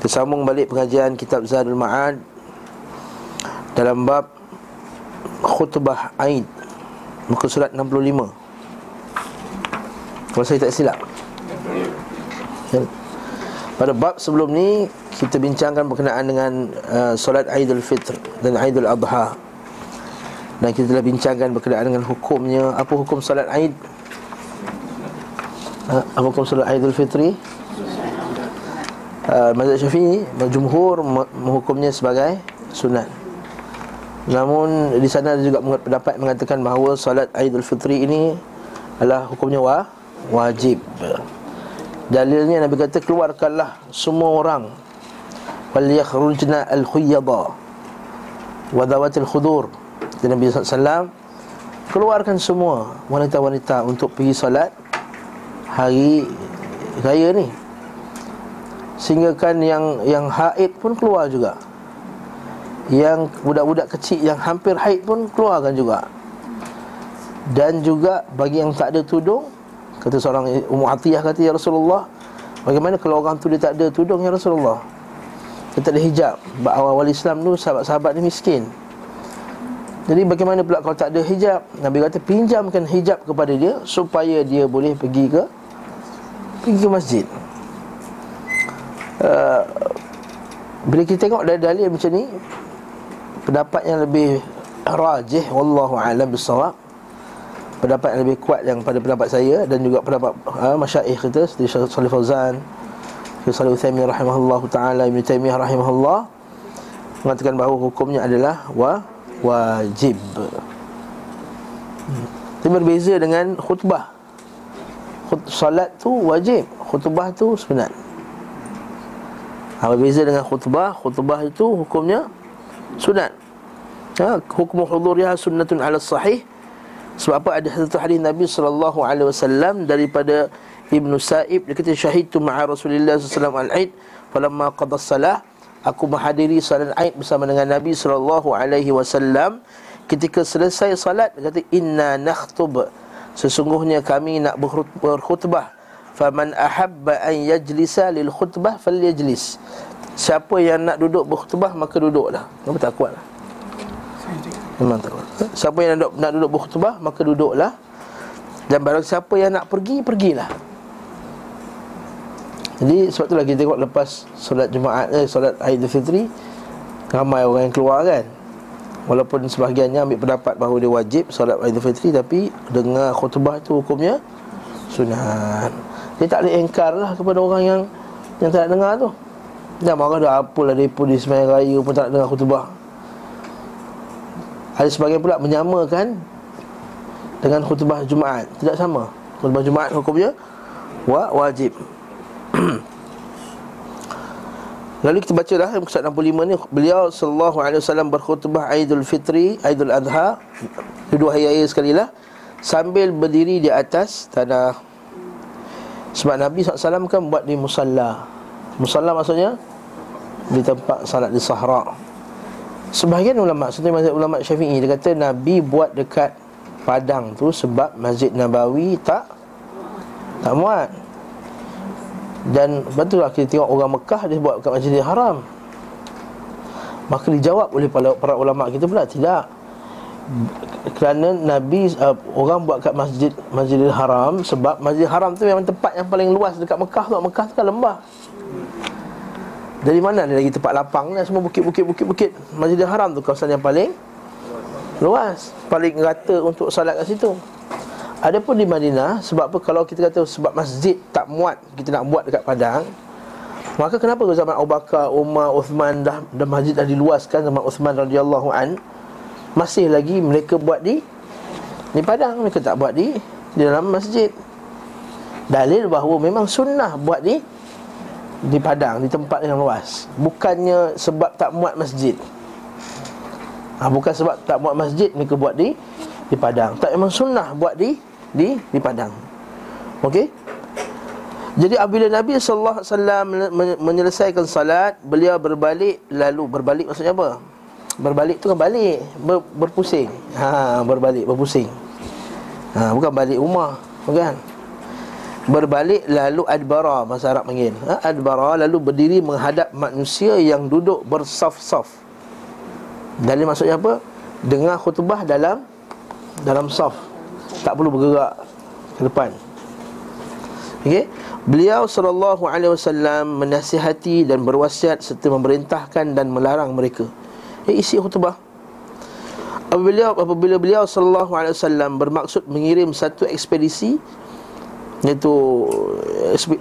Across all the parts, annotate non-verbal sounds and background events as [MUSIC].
Kita sambung balik pengajian kitab Zadul Ma'ad Dalam bab khutbah Aid Muka surat 65 Kalau saya tak silap. Pada bab sebelum ni Kita bincangkan berkenaan dengan uh, Solat Aidul Fitr dan Aidul Adha. Dan kita telah bincangkan berkenaan dengan hukumnya. Apa hukum solat Aid? Ha, apa hukum solat Aidul Fitri? Uh, Mazhab Syafi'i Jumhur menghukumnya sebagai sunat Namun di sana ada juga pendapat mengatakan bahawa Solat Aidul Fitri ini Adalah hukumnya wa, wajib. Dalilnya Nabi kata keluarkanlah semua orang. Wal yakhrujna al-khuyyada Wadawatil khudur. Nabi SAW Keluarkan semua wanita-wanita untuk pergi solat hari raya ni Sehingga kan yang yang haid pun keluar juga. Yang budak-budak kecil yang hampir haid pun keluarkan juga. Dan juga bagi yang tak ada tudung Kata seorang Ummu Atiyah kata Ya Rasulullah Bagaimana kalau orang tu dia tak ada tudung Ya Rasulullah? Dia tak ada hijab. Sebab awal-awal Islam tu sahabat-sahabat ni miskin. Jadi bagaimana pula kalau tak ada hijab? Nabi kata pinjamkan hijab kepada dia Supaya dia boleh pergi ke pergi ke masjid uh, Bila kita tengok dari dalil macam ni Pendapat yang lebih rajih Wallahu a'lam bisawab Pendapat yang lebih kuat yang pada pendapat saya Dan juga pendapat uh, masyaih kita Seperti Salih Fauzan Salih Uthaymin rahimahullah ta'ala Ibn Taymiyah rahimahullah Mengatakan bahawa hukumnya adalah wa, wajib. Hmm. Itu berbeza dengan khutbah. Salat tu wajib Khutbah tu sunat ha, Berbeza dengan khutbah? Khutbah itu hukumnya Sunat. Ha, Hukum huduriha sunnatun ala sahih. Sebab apa? Ada satu hadis Nabi SAW Daripada Ibn Sa'ib. Dia kata syahidtu ma'a Rasulullah SAW al-Aid Falamma qadas salah Aku menghadiri salat Aid bersama dengan Nabi SAW Ketika selesai salat Dia kata inna nakhtub. Sesungguhnya kami nak berkhutbah Faman ahabba an yajlisa lil khutbah falyajlis. Siapa yang nak duduk berkhutbah maka duduklah. Kenapa tak kuat Memang tak kuat Siapa yang nak, nak duduk berkhutbah maka duduklah. Dan barang siapa yang nak pergi, pergilah. Jadi sebab itulah kita tengok lepas solat Jumaat eh, Solat Aidil Fitri Ramai orang yang keluar kan. Walaupun sebahagiannya ambil pendapat bahawa dia wajib Salat Aidul Fitri Tapi dengar khutbah itu hukumnya Sunat Dia tak boleh engkar lah kepada orang yang Yang tak nak dengar tu. Dah marah dah apalah Mereka di semayang raya pun tak nak dengar khutbah Ada sebagian pula menyamakan Dengan khutbah Jumaat. Tidak sama. Khutbah Jumaat hukumnya wa Wajib. [CLEARS THROAT] Lalu kita baca dah Muka 65 ni. Beliau sallallahu alaihi wasallam berkhutbah Aidul Fitri Aidul Adha. Dua hari raya sekali lah. Sambil berdiri di atas tanah Sebab Nabi SAW kan buat di musalla. Musalla maksudnya Di tempat salat di Sahara Sebahagian ulama' Seperti mazhab ulama' syafi'i Dia kata Nabi buat dekat Padang tu Sebab Masjid Nabawi tak Tak muat. Dan betul lah kita tengok orang Mekah Dia buat kat Masjidil Haram. Maka dijawab oleh para ulama' kita pula Tidak Kerana Nabi uh, Orang buat kat Masjid Masjidil Haram Sebab Masjidil Haram tu memang tempat yang paling luas Dekat Mekah tu. Mekah tu kan lembah. Dari mana ada lagi tempat lapang ni? Semua bukit-bukit-bukit-bukit Masjidil Haram tu kawasan yang paling Luas Paling rata untuk salat kat situ. Adapun di Madinah sebab apa? Kalau kita kata sebab masjid tak muat kita nak buat dekat padang maka kenapa zaman Abu Bakar, Umar, Uthman dah, dah masjid dah diluaskan zaman Uthman radhiyallahu an masih lagi mereka buat di di padang mereka tak buat di di dalam masjid dalil bahawa memang sunnah buat di di padang, di tempat yang luas. Bukannya sebab tak muat masjid. Ha, bukan sebab tak buat masjid mereka buat di di padang. Tak memang sunnah buat di di di padang. Okey? Jadi apabila Nabi sallallahu alaihi wasallam menyelesaikan salat, beliau berbalik lalu berbalik maksudnya apa? Berbalik tu kan balik, ber, berpusing. Ha, berbalik, berpusing. Ha, bukan balik rumah, bukan? Berbalik lalu adbara Masa Arab panggil ha? Adbara lalu berdiri menghadap manusia yang duduk bersaf-saf Dalil maksudnya apa? Dengar khutbah dalam Dalam saf Tak perlu bergerak ke depan Okey Beliau sallallahu alaihi wasallam menasihati dan berwasiat serta memerintahkan dan melarang mereka. Eh, isi khutbah. Apabila apabila beliau sallallahu alaihi wasallam bermaksud mengirim satu ekspedisi iaitu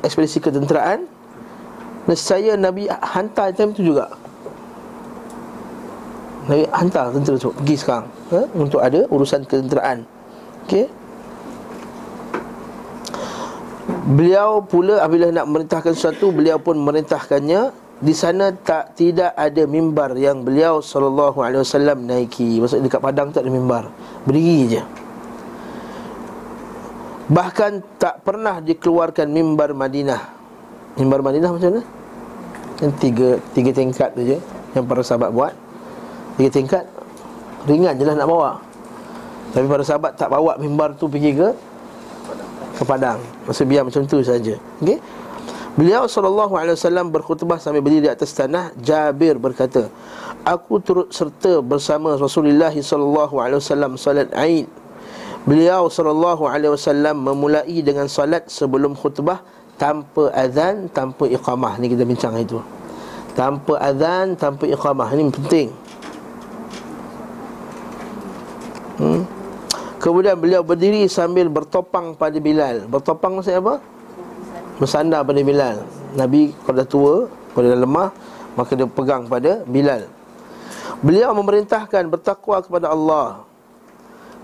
ekspedisi ketenteraan nescaya Nabi hantar time tu juga. Nabi hantar tentera tu pergi sekarang eh, untuk ada urusan ketenteraan. Okey. Beliau pula apabila nak merintahkan sesuatu Beliau pun merintahkannya Di sana tak tidak ada mimbar Yang beliau SAW naiki Maksudnya dekat padang tak ada mimbar Berdiri je Bahkan tak pernah dikeluarkan mimbar Madinah Mimbar Madinah macam mana? Yang tiga, tiga tingkat tu je Yang para sahabat buat Tiga tingkat Ringan je lah nak bawa Tapi para sahabat tak bawa mimbar tu pergi ke ke padang. Masa biar macam tu saja. Okey. Beliau sallallahu alaihi wasallam berkhutbah sambil berdiri di atas tanah. Jabir berkata, "Aku turut serta bersama Rasulullah sallallahu alaihi wasallam Aid." Beliau sallallahu alaihi wasallam memulai dengan salat sebelum khutbah tanpa azan, tanpa iqamah. Ni kita bincang itu. Tanpa azan, tanpa iqamah. Ini penting. Hmm. Kemudian beliau berdiri sambil bertopang pada Bilal Bertopang maksudnya apa? Bersandar pada Bilal. Nabi kalau dah tua, kalau dah lemah Maka dia pegang pada Bilal. Beliau memerintahkan bertakwa kepada Allah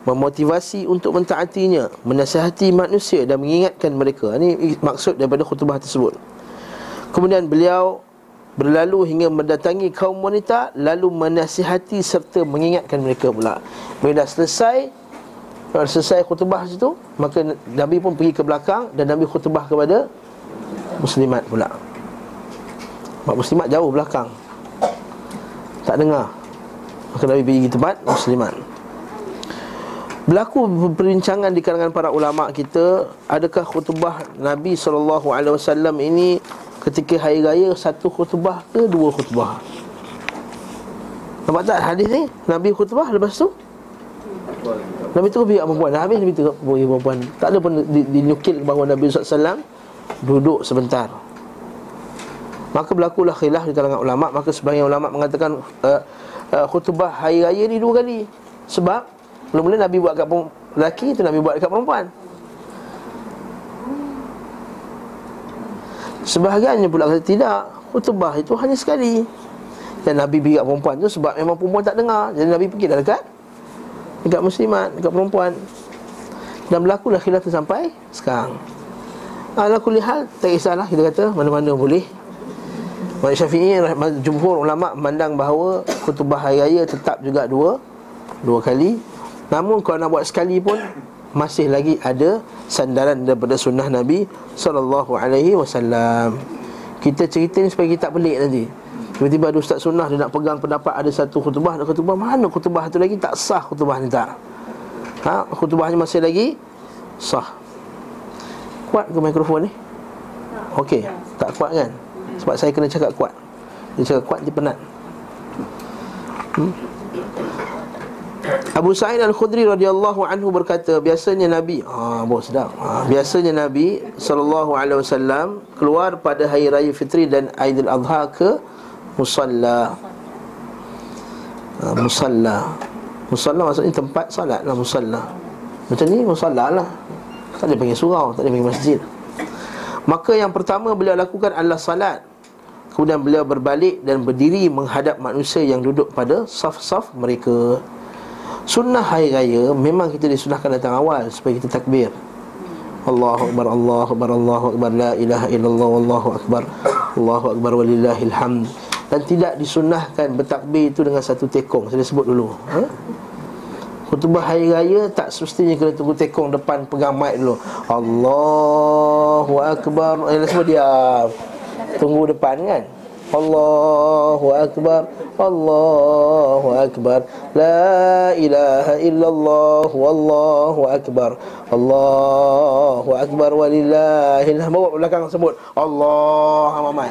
Memotivasi untuk mentaatinya Menasihati manusia dan mengingatkan mereka. Ini maksud daripada khutbah tersebut. Kemudian beliau berlalu hingga mendatangi kaum wanita Lalu menasihati serta mengingatkan mereka pula. Bila selesai selesai khutbah situ Maka Nabi pun pergi ke belakang Dan Nabi khutbah kepada Muslimat pula. Mak muslimat jauh belakang. Tak dengar. Maka Nabi pergi tempat muslimat. Berlaku perbincangan di kalangan para ulama kita Adakah khutbah Nabi SAW ini Ketika hari raya Satu khutbah ke dua khutbah? Nampak tak hadis ni? Nabi khutbah lepas tu? Nabi tu biar perempuan. Dah habis Nabi tu bagi perempuan. Tak ada pun dinyukil bahawa Nabi SAW Duduk sebentar. Maka berlakulah khilaf di kalangan ulama' Maka sebahagian ulama' mengatakan uh, uh, Khutbah hari raya ni dua kali. Sebab Mula-mula Nabi buat kat lelaki Itu Nabi buat kat perempuan. Sebahagiannya pula kata tidak. Khutbah itu hanya sekali. Dan Nabi pergi kat perempuan tu Sebab memang perempuan tak dengar. Jadi Nabi pergi dah dekat dekat muslimat, dekat perempuan. Dan berlakulah khilaf tu sampai sekarang. Ala kulli hal tak kisahlah kita kata mana-mana boleh. Mazhab Syafi'i jumhur ulama memandang bahawa khutbah hari raya tetap juga dua dua kali. Namun kalau nak buat sekali pun masih lagi ada sandaran daripada sunnah Nabi sallallahu alaihi wasallam. Kita cerita ni supaya kita tak pelik nanti. Tiba-tiba ada ustaz sunnah Dia nak pegang pendapat ada satu khutbah Ada khutbah mana khutbah tu lagi Tak sah khutbah ni tak ha? Khutbahnya masih lagi Sah Kuat ke mikrofon ni? Okey. Tak kuat kan? Sebab saya kena cakap kuat. Dia cakap kuat dia penat. Hmm? Abu Sa'id Al-Khudri radhiyallahu anhu berkata biasanya Nabi ah bos sedap. Ha, biasanya Nabi sallallahu alaihi wasallam keluar pada hari raya Fitri dan Aidil Adha ke? Musalla. Ha, musalla. Musalla maksudnya tempat salat lah musalla. Macam ni musalla lah tak ada panggil surau tak ada panggil masjid. Maka yang pertama beliau lakukan adalah salat. Kemudian beliau berbalik dan berdiri menghadap manusia yang duduk pada saf-saf mereka. Sunnah hari raya memang kita disunahkan datang awal supaya kita takbir. Allahu akbar Allahu akbar Allahu akbar la ilaha illallah wallahu akbar Allahu akbar walillahil hamd dan tidak disunahkan bertakbir itu dengan satu tekong. Saya sebut dulu ha? Khutbah hari raya tak semestinya kena tunggu tekong depan pegang mic dulu. Allahu akbar. Eh sebut dia tunggu depan kan? Allahu akbar. Allahu akbar. La ilaha illallah. Wallahu akbar. Allahu akbar. Walillahil Bawa belakang sebut. Allah Mamai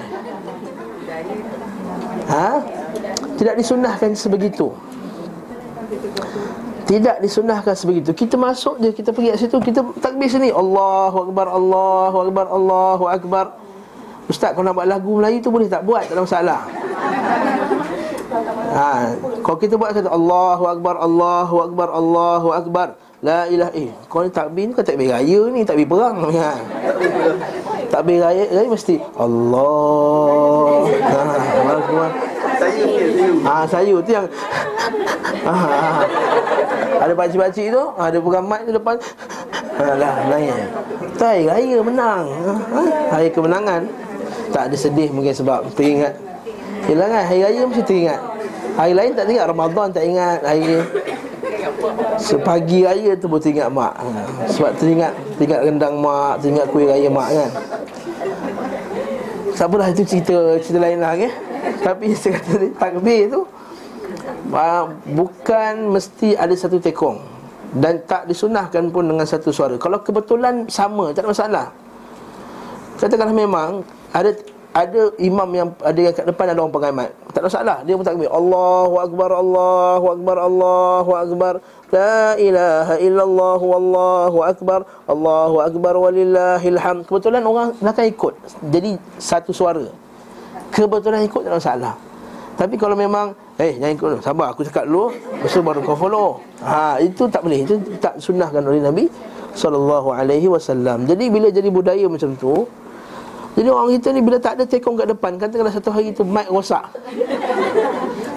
Ha? Tidak disunahkan sebegitu tidak disunahkan sebegitu. Kita masuk je, kita pergi kat situ Kita takbir sini. Allahu Akbar, Allahu Akbar, Allahu Akbar. Ustaz, kalau nak buat lagu Melayu tu boleh tak? Buat? Tak ada masalah. Ha, Kalau kita buat kata Allahu Akbar, Allahu Akbar, Allahu Akbar. La ilah eh Kau ni takbir ni kan takbir raya ni Takbir perang ni ha. Takbir raya, raya mesti Allah. Ha, Akbar. Ah, sayur tu yang ah, [LAUGHS] Ada pakcik-pakcik tu Ada pegang mic tu depan Alah, naik Tai, raya menang. Ha, Hari kemenangan. Tak ada sedih mungkin sebab teringat. Yelah kan, hari raya mesti teringat. Hari lain tak teringat, Ramadan tak ingat Hari Sepagi raya tu pun teringat mak. Ha, Sebab teringat Teringat rendang mak Teringat kuih raya mak kan. Tak apalah itu cerita Cerita lain lah okay? Tapi [LAUGHS] saya kata takbir tu Bukan mesti ada satu tekong. Dan tak disunahkan pun dengan satu suara. Kalau kebetulan sama, tak ada masalah. Katakanlah memang Ada ada imam yang ada yang kat depan ada orang pengamat. Tak ada masalah. Dia pun takbir Allahu akbar Allahu akbar Allahu akbar. La ilaha illallah wallahu akbar. Allahu akbar walillahil hamd. Kebetulan orang nak ikut. Jadi satu suara. Kebetulan ikut tak ada masalah Tapi kalau memang Eh jangan ikut Sabar aku cakap dulu Lepas baru kau follow. Ha, Itu tak boleh. Itu tak sunnahkan oleh Nabi Sallallahu alaihi wasallam. Jadi bila jadi budaya macam tu Jadi orang kita ni bila tak ada tekong kat depan Katakanlah satu hari tu mic rosak.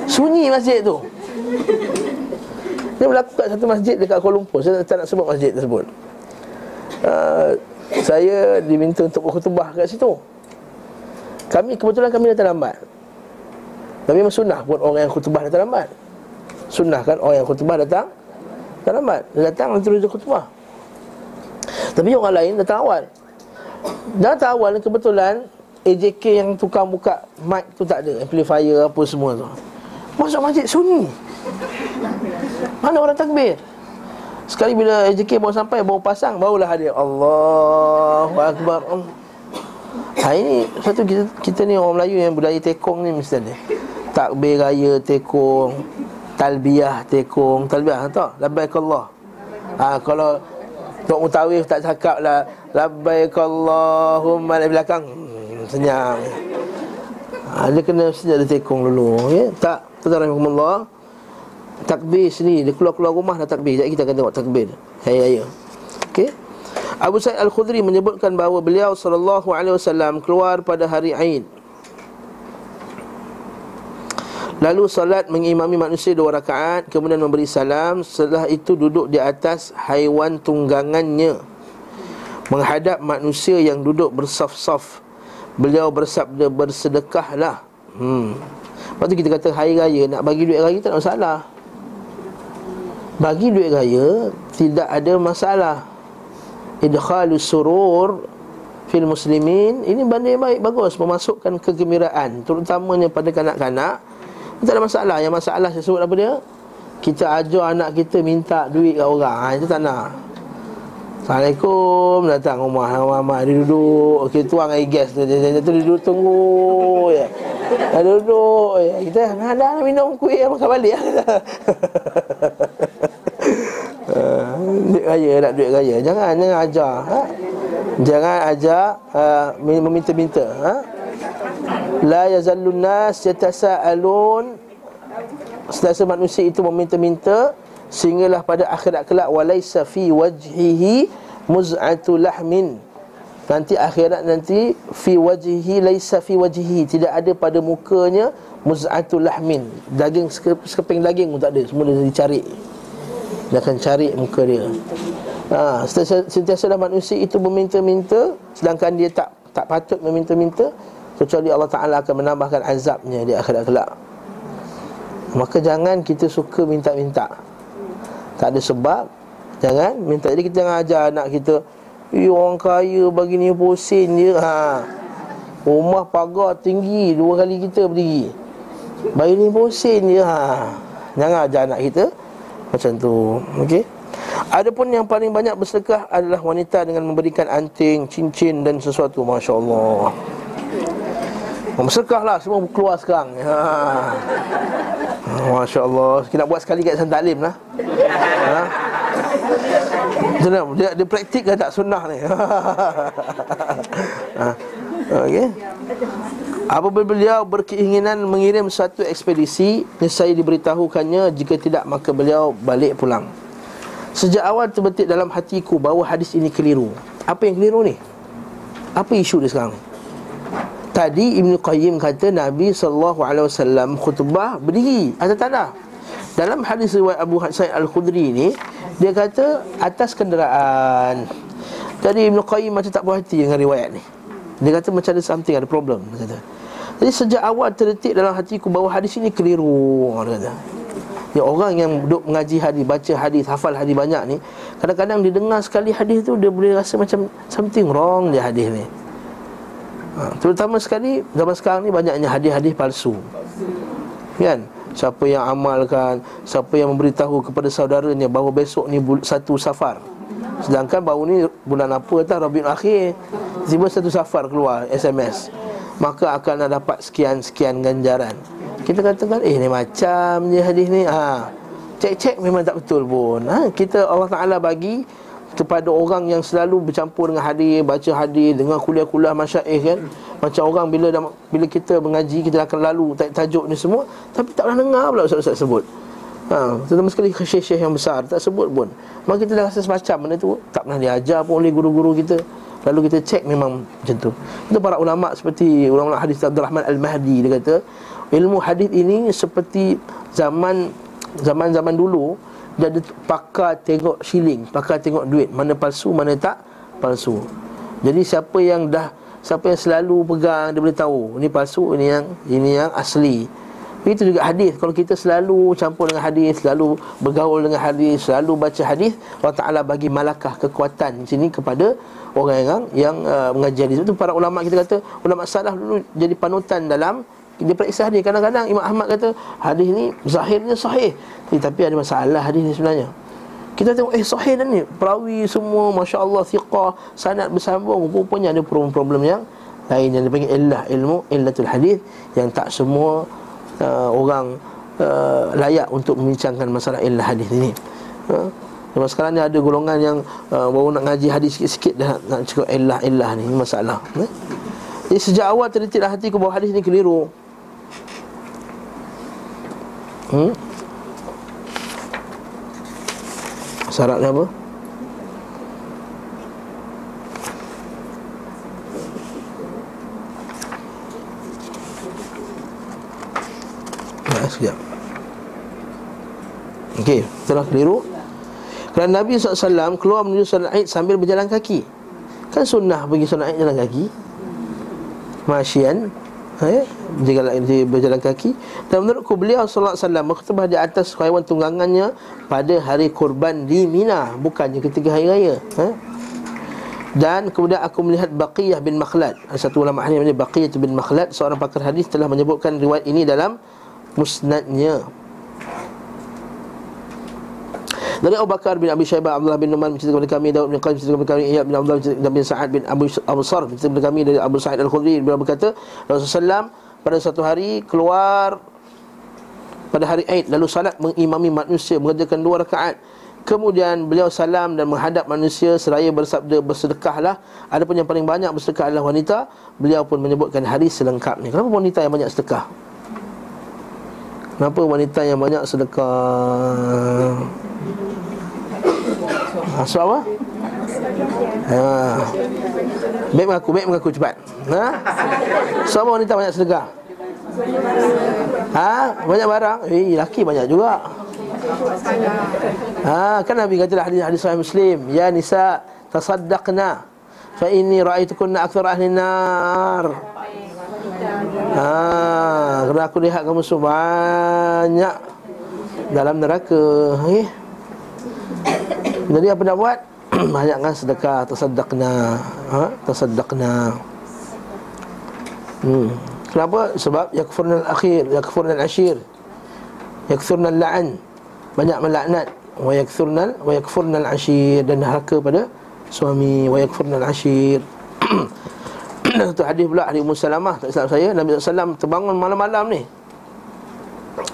Sunyi masjid tu. Dia berlaku kat satu masjid dekat Kuala Lumpur. Saya tak nak sebut masjid tersebut. Uh, Saya diminta untuk berkhutbah kat situ. Kami kebetulan kami datang lambat Tapi memang sunnah buat orang yang khutbah datang lambat. Sunnah kan orang yang khutbah datang Datang lambat. Dia datang nanti dia khutbah. Tapi orang lain datang awal. Datang awal kebetulan AJK yang tukang buka mic tu tak ada. Amplifier apa semua tu. Masuk masjid sunyi. Mana orang takbir? Sekali bila AJK baru sampai Baru pasang Barulah ada Allahu Akbar. Ha ini satu kita, kita ni orang Melayu yang budaya tekong ni mesti ada. Takbir raya tekong, talbiyah tekong, talbiyah tahu? Labbaik Allah. Ha kalau Tok Mutawif tak cakap lah Labbaik Allahumma di belakang hmm, Senyam ha, Dia kena mesti ada tekong dulu ya? Tak, tuan rahimahumullah Takbir sini, dia keluar-keluar rumah dah takbir Jadi kita akan tengok takbir Hari raya Okey Abu Sa'id Al-Khudri menyebutkan bahawa beliau sallallahu alaihi wasallam keluar pada hari Aid. Lalu salat mengimami manusia dua rakaat Kemudian memberi salam. Setelah itu duduk di atas haiwan tunggangannya. Menghadap manusia yang duduk bersaf-saf. Beliau bersabda bersedekahlah. Hmm. Lepas tu kita kata hari raya Nak bagi duit raya tak ada masalah. Bagi duit raya Tidak ada masalah. Idkhalus surur fil muslimin. Ini benda yang baik bagus. Memasukkan kegembiraan terutamanya pada kanak-kanak tak ada masalah. Yang masalah saya sebut apa dia? Kita ajar anak kita minta duit kat orang. Ha, itu tak nak. Assalamualaikum. Datang rumah. Mama dia duduk. Okey tuang air gas tu. Dia tu duduk tunggu. Ya. Dia duduk. Ya. Kita ada nak minum kuih. Makan balik. Uh, [LAUGHS] duit raya nak duit raya. Jangan jangan ajar. Ha? Jangan ajar uh, Meminta-minta. Ha? La yazallun nas yatasa'alun. Setiasa manusia itu meminta-minta Sehinggalah pada akhirat kelak Walaysa fi wajhihi Muz'atu lahmin. Nanti akhirat nanti Fi wajhihi Laysa fi wajhihi. Tidak ada pada mukanya Muz'atu lahmin. Daging sekeping daging pun tak ada. Semua dia dicari. Dia akan cari muka dia. Ha, Sentiasa manusia itu meminta-minta Sedangkan dia tak tak patut meminta-minta Kecuali Allah Ta'ala akan menambahkan azabnya di akhirat kelak Maka jangan kita suka minta-minta Tak ada sebab Jangan minta Jadi kita jangan ajar anak kita Eh orang kaya bagi ni posen je ha. Rumah pagar tinggi Dua kali kita berdiri Bagi ni posen je ha. Jangan ajar anak kita Macam tu Okey Adapun yang paling banyak bersedekah adalah wanita dengan memberikan anting, cincin dan sesuatu. Masya Allah. Bersedekah lah semua keluar sekarang. Ha. Masya Allah. Kita nak buat sekali kat San Taklim lah. Ha. Dia, dia praktik ke tak sunnah ni? [LAUGHS] ha. Okey. Apabila beliau berkeinginan mengirim satu ekspedisi, saya diberitahukannya jika tidak maka beliau balik pulang. Sejak awal terbetik dalam hatiku bahawa hadis ini keliru Apa yang keliru ni? Apa isu dia sekarang Tadi Ibn Qayyim kata Nabi SAW khutbah berdiri atas tanah Dalam hadis riwayat Abu Sa'id Al-Khudri ni Dia kata atas kenderaan Jadi Ibn Qayyim macam tak puas hati dengan riwayat ni Dia kata macam ada something, ada problem dia kata. Jadi sejak awal terdetik dalam hatiku bahawa hadis ini keliru Dia kata Ya orang yang duduk mengaji hadis, baca hadis, hafal hadis banyak ni, kadang-kadang dia dengar sekali hadis tu dia boleh rasa macam something wrong dia hadis ni. Ha, terutama sekali zaman sekarang ni banyaknya hadis-hadis palsu. Kan? Siapa yang amalkan, siapa yang memberitahu kepada saudaranya bahawa besok ni satu safar. Sedangkan baru ni bulan apa tak Rabiul Akhir Tiba satu safar keluar SMS Maka akan dapat sekian-sekian ganjaran kita katakan eh ni macam je hadis ni ha. Cek-cek memang tak betul pun ha. Kita Allah Ta'ala bagi kepada orang yang selalu bercampur dengan hadis, baca hadis, dengan kuliah-kuliah masyaih kan. Macam orang bila bila kita mengaji kita akan lalu tajuk ni semua tapi tak pernah dengar pula ustaz-ustaz sebut. Ha, terutama sekali syekh-syekh yang besar tak sebut pun. Maka kita dah rasa semacam benda tu tak pernah diajar pun oleh guru-guru kita. Lalu kita cek memang macam tu. Itu para ulama seperti ulama hadis Abdul Rahman Al-Mahdi dia kata Ilmu hadis ini seperti zaman zaman-zaman dulu dia ada pakar tengok shilling, pakar tengok duit, mana palsu, mana tak palsu. Jadi siapa yang dah siapa yang selalu pegang dia boleh tahu ini palsu, ini yang ini yang asli. Itu juga hadis. Kalau kita selalu campur dengan hadis, selalu bergaul dengan hadis, selalu baca hadis, Allah Taala bagi malakah kekuatan di sini kepada orang yang yang uh, mengaji hadis. Itu para ulama kita kata ulama salaf dulu jadi panutan dalam dia periksa hadis. Kadang-kadang Imam Ahmad kata hadis ni zahirnya sahih. Eh, tapi ada masalah hadis ni sebenarnya. Kita tengok eh sahih dah ni. Perawi semua masya-Allah thiqah sanad bersambung. Rupanya ada problem-problem yang lain. Yang dipanggil illah ilmu illatul hadis. Yang tak semua uh, orang uh, layak untuk membincangkan masalah illah hadis ini uh, sekarang ni ada golongan yang uh, baru nak ngaji hadis sikit-sikit dah nak cakap illah-illah ni masalah. Eh? Jadi sejak awal terdetiklah hatiku bahawa hadis ni keliru Hmm? Syaratnya apa? Ya, sekejap. Okey, telah keliru. Kerana Nabi SAW keluar menuju solat Aid sambil berjalan kaki. Kan sunnah bagi solat Aid jalan kaki? Masyian eh, berjalan, berjalan kaki. Dan menurutku beliau alaihi wasallam berkhutbah di atas haiwan tunggangannya pada hari kurban di Mina bukannya ketika hari raya eh? dan kemudian aku melihat Baqiyah bin Makhlad. Satu ulama hadis namanya Baqiyah bin Makhlad seorang pakar hadis telah menyebutkan riwayat ini dalam musnadnya dari Abu Bakar bin Abi Syaibah Abdullah bin Numan menceritakan kepada kami Daud bin Qasim menceritakan kepada kami Iyad bin Abdullah bin Sa'ad bin Abu Sar menceritakan kepada kami dari Abu Sa'id Al-Khudri beliau berkata Rasulullah SAW pada satu hari keluar pada hari Aid lalu salat mengimami manusia mengerjakan dua rakaat Kemudian beliau salam dan menghadap manusia seraya bersabda bersedekahlah. Adapun yang paling banyak bersedekah adalah wanita. Beliau pun menyebutkan hadis selengkapnya. Kenapa wanita yang banyak sedekah? Kenapa wanita yang banyak sedekah? Ha, so apa? Ha. Baik mengaku, baik mengaku cepat. Ha? So apa wanita banyak sedekah? Ha? Banyak barang? Eh, laki banyak juga. Ha, kan Nabi kata hadis hadis sahih Muslim, ya nisa tasaddaqna fa inni ra'aitukunna akthar ahli nar. Ha, kerana aku lihat kamu banyak dalam neraka. Eh? Jadi apa nak buat? [CLEARS THROAT] Banyakkan sedekah, tasaddaqna. Ha, tasaddaqna. Hmm. Kenapa? Sebab yakfurna al-akhir, yakfurna al-ashir. Yakfurna al-la'an. Banyak melaknat. Wa yakfurna wa yakfurna al-ashir dan haraka pada suami wa yakfurna al-ashir. [CLEARS THROAT] Dan satu hadis pula hadis Musalamah tak silap saya Nabi SAW terbangun malam-malam ni.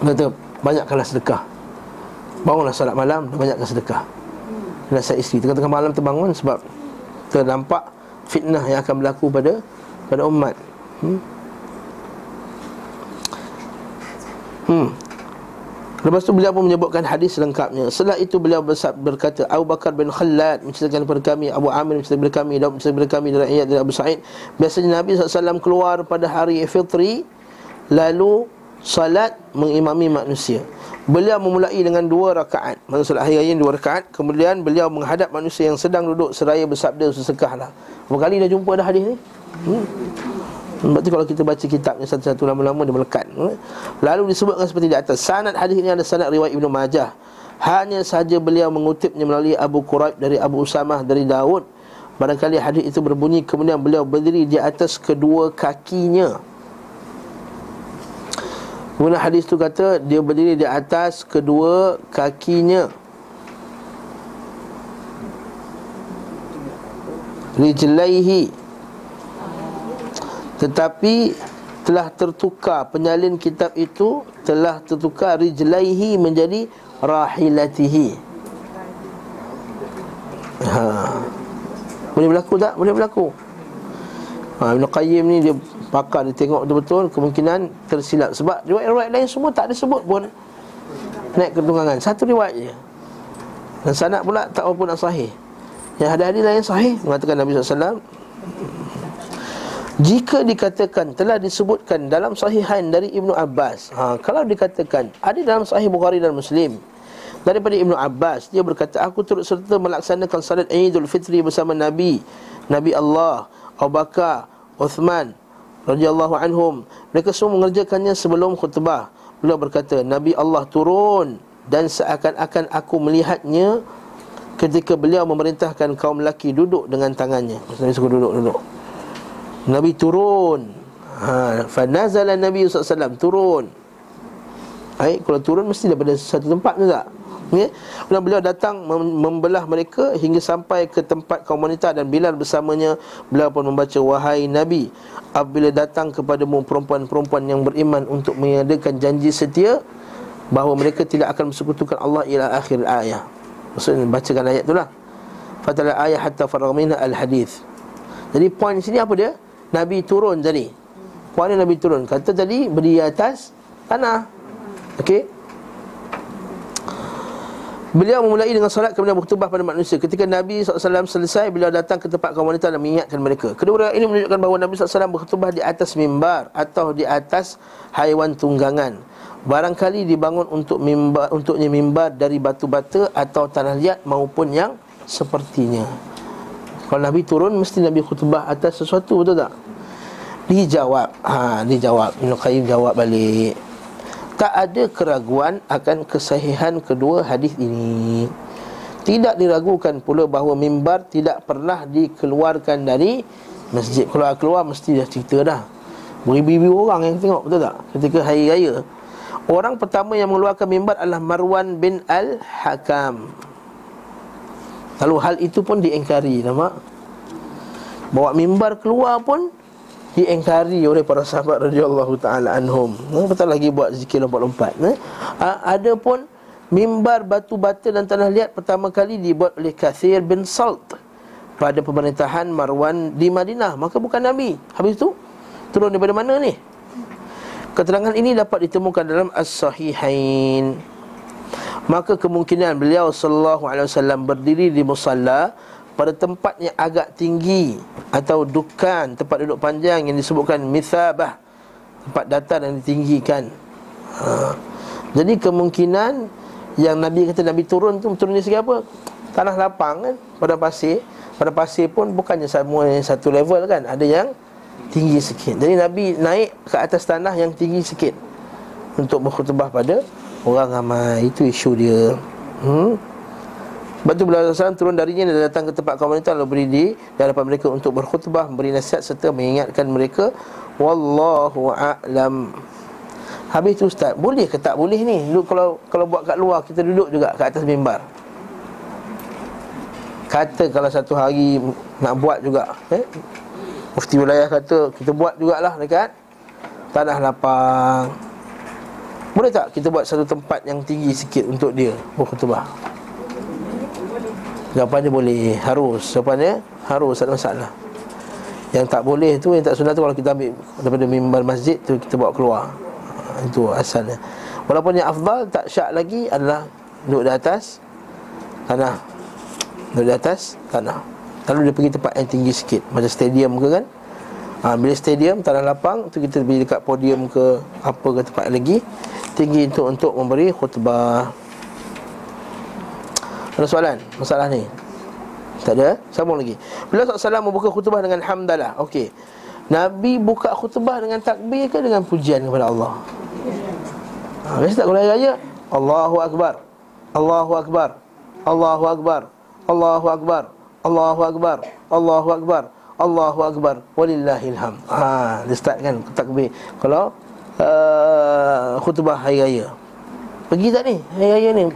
Kata banyakkanlah sedekah. Bangunlah salat malam banyakkan sedekah. Nasihat isteri Tengah-tengah malam terbangun sebab Ternampak fitnah yang akan berlaku pada Pada umat Hmm. hmm. Lepas tu beliau pun menyebutkan hadis lengkapnya Setelah itu beliau berkata Abu Bakar bin Khalad menceritakan kepada kami Abu Amir menceritakan kepada kami Daud menceritakan kepada kami dari ayat dari Abu Sa'id Biasanya Nabi SAW keluar pada hari Fitri Lalu salat mengimami manusia Beliau memulai dengan dua rakaat. Maksud salat hari raya dua rakaat. Kemudian beliau menghadap manusia yang sedang duduk Seraya bersabda sesekahlah. Berapa kali dah jumpa dah hadis ni? Hmm. Tu kalau kita baca kitabnya satu-satu lama-lama dia melekat. Eh? Lalu disebutkan seperti di atas Sanad hadis ini ada sanad riwayat Ibnu Majah. Hanya sahaja beliau mengutipnya melalui Abu Quraib dari Abu Usamah dari Daud. Barangkali hadis itu berbunyi Kemudian beliau berdiri di atas kedua kakinya Kemudian hadis itu kata Dia berdiri di atas kedua kakinya Rijlaihi tetapi telah tertukar penyalin kitab itu telah tertukar rijlaihi menjadi rahilatihi. Ha. Boleh berlaku tak? Boleh berlaku. Ha, Ibn Qayyim ni dia pakar dia tengok betul-betul kemungkinan tersilap sebab riwayat-riwayat lain semua tak ada sebut pun naik ketunggangan. Satu riwayat je. Dan sanad pula tak apa nak sahih. Yang ada hadis lain sahih mengatakan Nabi SAW jika dikatakan telah disebutkan dalam sahihain dari Ibnu Abbas ha, Kalau dikatakan ada dalam sahih Bukhari dan Muslim Daripada Ibnu Abbas Dia berkata Aku turut serta melaksanakan salat Idul Fitri bersama Nabi Nabi Allah Abu Bakar Uthman radhiyallahu anhum. Mereka semua mengerjakannya sebelum khutbah. Beliau berkata Nabi Allah turun Dan seakan-akan aku melihatnya Ketika beliau memerintahkan kaum lelaki duduk dengan tangannya. Nabi suruh duduk-duduk. Nabi turun. Ha, Fanazala Nabi SAW turun. Baik, kalau turun mesti daripada satu tempat ke tak? Ya? Kemudian beliau datang membelah mereka hingga sampai ke tempat kaum wanita dan Bilal bersamanya beliau pun membaca wahai Nabi apabila datang kepadamu perempuan-perempuan yang beriman untuk mengadakan janji setia bahawa mereka tidak akan bersekutukan Allah ila akhir ayat. Maksudnya bacakan ayat itulah. Fatala ayat hatta faragh al hadis. Jadi poin sini apa dia? Nabi turun tadi Puan Nabi turun Kata tadi berdiri atas tanah Okey Beliau memulai dengan solat kemudian berkhutbah pada manusia. Ketika Nabi SAW selesai, beliau datang ke tempat kaum wanita dan mengingatkan mereka. Kedua ini menunjukkan bahawa Nabi SAW berkhutbah di atas mimbar atau di atas haiwan tunggangan. Barangkali dibangun untuk mimbar, untuknya mimbar dari batu bata atau tanah liat maupun yang sepertinya. Kalau Nabi turun, mesti Nabi khutbah atas sesuatu, betul tak? Dijawab ha, Dijawab Ibn Qayyim jawab balik Tak ada keraguan akan kesahihan kedua hadis ini. Tidak diragukan pula bahawa mimbar tidak pernah dikeluarkan dari masjid. Kalau keluar mesti dah cerita dah. Beribu-ribu orang yang tengok betul tak? Ketika hari raya. Orang pertama yang mengeluarkan mimbar adalah Marwan bin Al-Hakam. Lalu hal itu pun diingkari nampak? Bawa mimbar keluar pun diingkari oleh para sahabat radhiyallahu taala anhum. Betul lagi buat zikir lompat-lompat. Nah, ada pun mimbar batu bata dan tanah liat pertama kali dibuat oleh Kathir bin Salt pada pemerintahan Marwan di Madinah. Maka bukan Nabi. Habis itu turun daripada mana ni? Keterangan ini dapat ditemukan dalam As-Sahihain. Maka kemungkinan beliau sallallahu alaihi wasallam berdiri di musalla pada tempat yang agak tinggi atau dukan tempat duduk panjang yang disebutkan mithabah tempat datar yang ditinggikan. Ha. jadi kemungkinan Yang Nabi kata Nabi turun tu Turun di segi apa? Tanah lapang kan Pada pasir. Pada pasir pun bukannya semua satu level kan Ada yang tinggi sikit. Jadi Nabi naik ke atas tanah yang tinggi sikit Untuk berkhutbah pada orang ramai. Itu isu dia. Hmm sebab tu bila Rasulullah turun darinya dan datang ke tempat kaum wanita lalu berdiri di hadapan mereka untuk berkhutbah, memberi nasihat serta mengingatkan mereka wallahu a'lam. Habis tu ustaz, boleh ke tak boleh ni? Duduk kalau kalau buat kat luar kita duduk juga kat atas mimbar. Kata kalau satu hari nak buat juga, eh? Mufti wilayah kata kita buat jugalah dekat tanah lapang. Boleh tak kita buat satu tempat yang tinggi sikit untuk dia berkhutbah? Jawapannya boleh Harus. Jawapannya Harus ada masalah. Yang tak boleh tu Yang tak sunat tu Kalau kita ambil Daripada mimbar masjid tu Kita bawa keluar. Itu asalnya. Walaupun yang afdal Tak syak lagi Adalah Duduk di atas Tanah. Duduk di atas Tanah. Lalu dia pergi tempat yang tinggi sikit. Macam stadium ke kan? Ha, Bila stadium Tanah lapang tu kita pergi dekat podium ke Apa ke tempat lagi Tinggi untuk untuk memberi khutbah ada soalan? Masalah ni? Tak ada? Sambung lagi. Bila SAW membuka khutbah dengan hamdalah Okey. Nabi buka khutbah dengan takbir ke dengan pujian kepada Allah? Ha, biasa tak kalau raya? Allahu Akbar Allahu Akbar Allahu Akbar Allahu Akbar Allahu Akbar Allahu Akbar Allahu Akbar. Walillahilham Ha, dia start kan takbir. Kalau uh, khutbah hari raya. Pergi tak ni? Hari raya ni? Eh,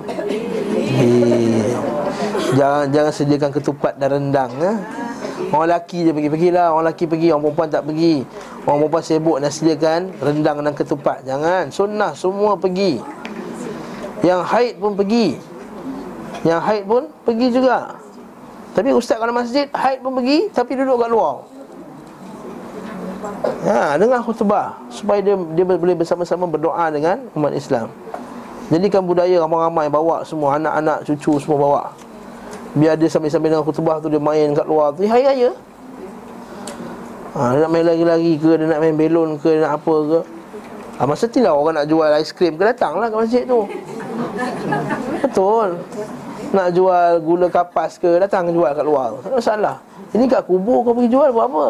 jangan jangan sediakan ketupat dan rendang eh. Orang lelaki je pergi Pergilah. Orang lelaki pergi Orang perempuan tak pergi. Orang perempuan sibuk nak sediakan Rendang dan ketupat. Jangan. Sunnah semua pergi. Yang haid pun pergi. Yang haid pun pergi juga. Tapi ustaz kalau masjid Haid pun pergi Tapi duduk kat luar. Ha, dengar khutbah. Supaya dia dia boleh bersama-sama berdoa dengan umat Islam. Jadikan budaya ramai-ramai bawa semua. Anak-anak cucu semua bawa. Biar dia sambil-sambil dengan khutbah tu dia main kat luar tu hari raya. Ha, dia nak main lagi-lagi ke, dia nak main belon ke, dia nak apa ke. Ha, masa tu lah orang nak jual aiskrim ke datanglah ke masjid tu. Betul. Nak jual gula kapas ke, datang jual kat luar. Tak ada masalah. Ini kat kubur kau pergi jual buat apa?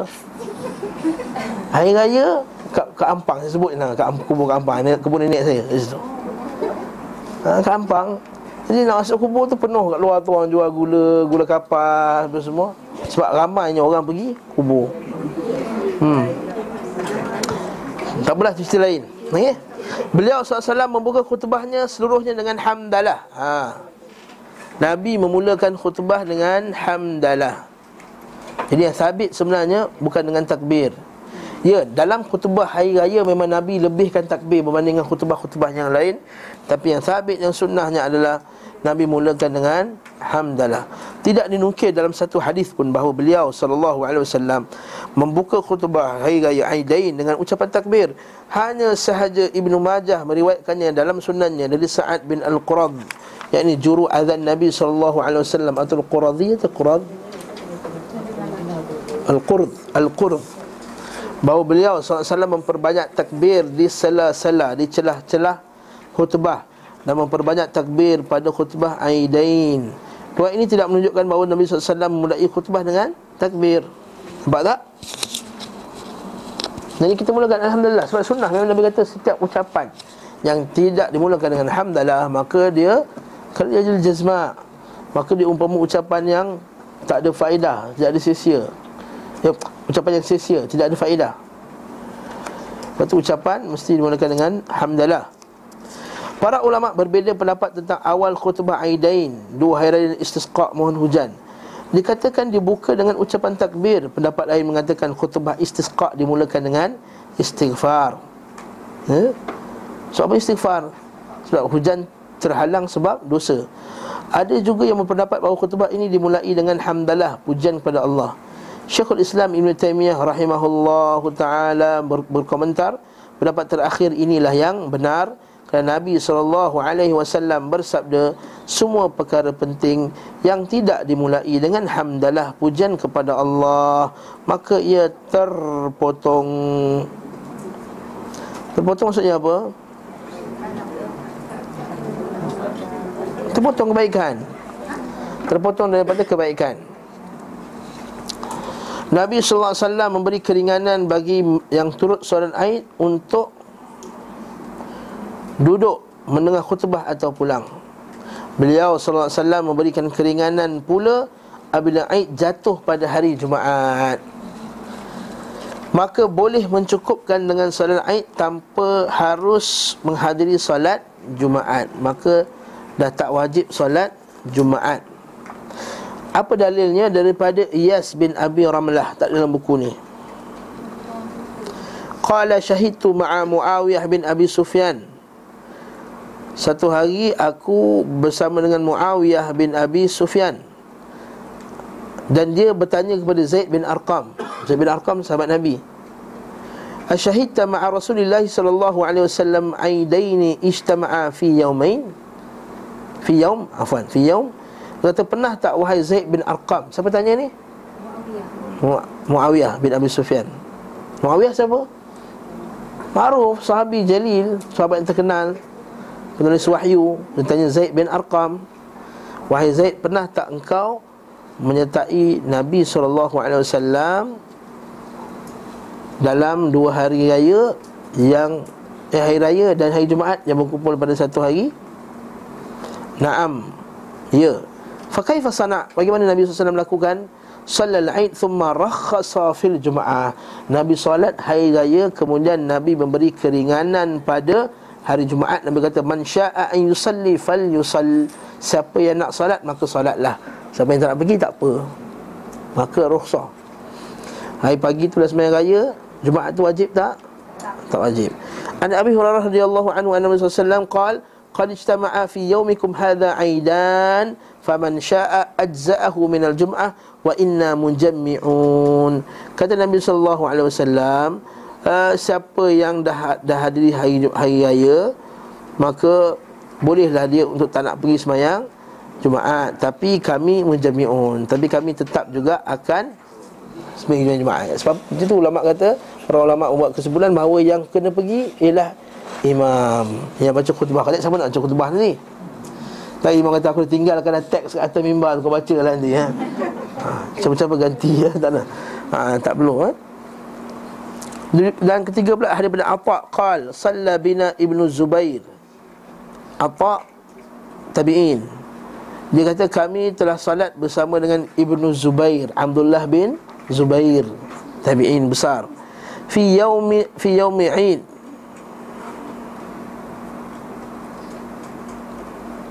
Hari raya kat, kat Ampang saya sebut lah kat kubur kat Ampang, kebun nenek saya di situ ha, Jadi masuk kubur tu penuh kat luar tu Orang jual gula, gula kapas apa semua. Sebab ramainya orang pergi kubur. Hmm. Tak boleh cerita lain. Okay? Beliau SAW membuka khutbahnya seluruhnya dengan hamdalah. Ha. Nabi memulakan khutbah dengan hamdalah. Jadi yang sabit sebenarnya bukan dengan takbir Ya, dalam khutbah hari raya memang Nabi lebihkan takbir berbanding dengan khutbah-khutbah yang lain. Tapi yang sabit, yang sunnahnya adalah Nabi mulakan dengan hamdalah. Tidak dinukir dalam satu hadis pun bahawa beliau SAW Membuka khutbah hari raya Aidain dengan ucapan takbir. Hanya sahaja Ibnu Majah meriwayatkannya dalam sunnahnya dari Sa'ad bin Al-Qurad yakni juru azan Nabi SAW Atau Al-Quradhi atau Qurad? Al-Qurd Al-Qurd bahawa beliau SAW memperbanyak takbir di sela-sela di celah-celah khutbah dan memperbanyak takbir pada khutbah Aidain. Dua ini tidak menunjukkan bahawa Nabi SAW memulai khutbah dengan takbir. Nampak tak? Jadi kita mulakan Alhamdulillah Sebab sunnah memang Nabi kata setiap ucapan Yang tidak dimulakan dengan Alhamdulillah Maka dia Kerja jazma Maka dia umpama ucapan yang Tak ada faedah Tidak ada sia-sia ya, Ucapan yang sia-sia Tidak ada faedah. Lepas tu ucapan Mesti dimulakan dengan Hamdalah. Para ulama berbeza pendapat tentang awal khutbah Aidain Dua hari raya istisqa mohon hujan. Dikatakan dibuka dengan ucapan takbir Pendapat lain mengatakan khutbah istisqa dimulakan dengan istighfar. Ya? Sebab apa istighfar? Sebab hujan terhalang sebab dosa. Ada juga yang berpendapat bahawa khutbah ini dimulai dengan hamdalah Pujian kepada Allah Syekhul Islam Ibn Taymiyah rahimahullah ta'ala ber, berkomentar Pendapat terakhir inilah yang benar. Kerana Nabi SAW bersabda Semua perkara penting yang tidak dimulai dengan hamdalah pujian kepada Allah Maka ia terpotong. Terpotong maksudnya apa? Terpotong kebaikan. Terpotong daripada kebaikan Nabi SAW memberi keringanan bagi yang turut solat Aid untuk duduk mendengar khutbah atau pulang. Beliau SAW memberikan keringanan pula apabila Aid jatuh pada hari Jumaat. Maka boleh mencukupkan dengan solat Aid tanpa harus menghadiri solat Jumaat. Maka dah tak wajib solat Jumaat. Apa dalilnya daripada Iyas bin Abi Ramlah tak dalam buku ni. Qala syahidtu ma'a Muawiyah bin Abi Sufyan. Satu hari aku bersama dengan Muawiyah bin Abi Sufyan. Dan dia bertanya kepada Zaid bin Arqam. Zaid bin Arqam sahabat Nabi. Asyahidta ma'a Rasulullah sallallahu alaihi wasallam aidaini ijtama'a fi yawmain? Fi yawm, afwan, fi yawm Kata pernah tak wahai Zaid bin Arqam? Siapa tanya ni? Muawiyah. Muawiyah bin Abi Sufyan. Muawiyah siapa? Maruf, sahabi Jalil Sahabat yang terkenal. Penulis wahyu Dia tanya Zaid bin Arqam Wahai Zaid, pernah tak engkau Menyertai Nabi SAW Dalam dua hari raya Yang eh, Hari raya dan hari Jumaat Yang berkumpul pada satu hari? Naam Ya Fakaifa sana' Bagaimana Nabi SAW melakukan Salal Aid thumma rakhasa fil Jum'ah. Nabi salat hari raya Kemudian Nabi memberi keringanan pada hari Jumaat Nabi kata Man sya'a an yusalli fal yusall Siapa yang nak salat maka salatlah Siapa yang tak nak pergi tak apa. Maka rukhsah. Hari pagi tu dah sembahyang raya Jumaat tu wajib tak? Tak wajib. An Abi Hurairah radhiyallahu anhu anna Nabi sallallahu alaihi wasallam qala qad ijtama'a fi yawmikum hadha aidan faman syaa ajza'ahu minal jum'ah wa inna mujammi'un kata Nabi sallallahu alaihi wasallam uh, siapa yang dah dah hadiri hari hari raya maka bolehlah dia untuk tak nak pergi semayang Jumaat. Tapi kami mujammi'un tapi kami tetap juga akan sembahyang Jumaat. Sebab itu ulama kata para ulama buat kesimpulan bahawa yang kena pergi ialah imam. Yang baca khutbah. Kata siapa nak baca khutbah ni tak imam kata aku tinggalkan teks kat atas mimbar kau baca lah nanti ya. Ha, macam-macam berganti ya, tak nak. Ha, tak perlu ha. Dan ketiga pula daripada Atha qal salla bina Ibnu Zubair. Atha tabi'in. Dia kata kami telah salat bersama dengan Ibnu Zubair, Abdullah bin Zubair, tabi'in besar. Fi yaumi fi yaumi Eid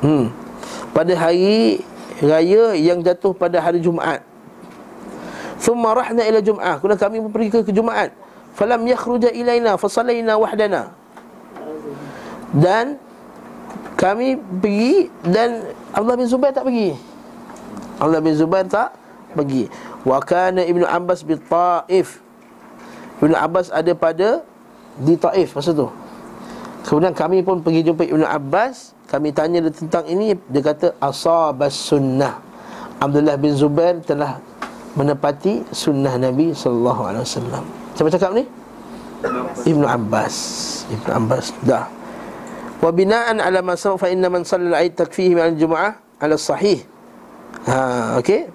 Hmm. Pada hari raya yang jatuh pada hari Jumaat. Thumma rahna ila Jum'ah. Kemudian kami pergi ke, ke Jumaat. Falam yakhruja ilaina fasallaina wahdana. Dan kami pergi dan Abdullah bin Zubair tak pergi. Abdullah bin Zubair tak pergi. Wa kana Ibnu Abbas bi Taif. Ibnu Abbas ada pada di Taif masa tu. Kemudian kami pun pergi jumpa Ibnu Abbas. Kami tanya dia tentang ini. Dia kata Asabas sunnah. Abdullah bin Zubair telah Menepati sunnah Nabi SAW Siapa cakap ni? Ibn Abbas. Ibn Abbas. Dah. Wa bina'an ala masaw fa inna man sallal aid takfihi ma'al jum'ah ala sahih. Ha, okey.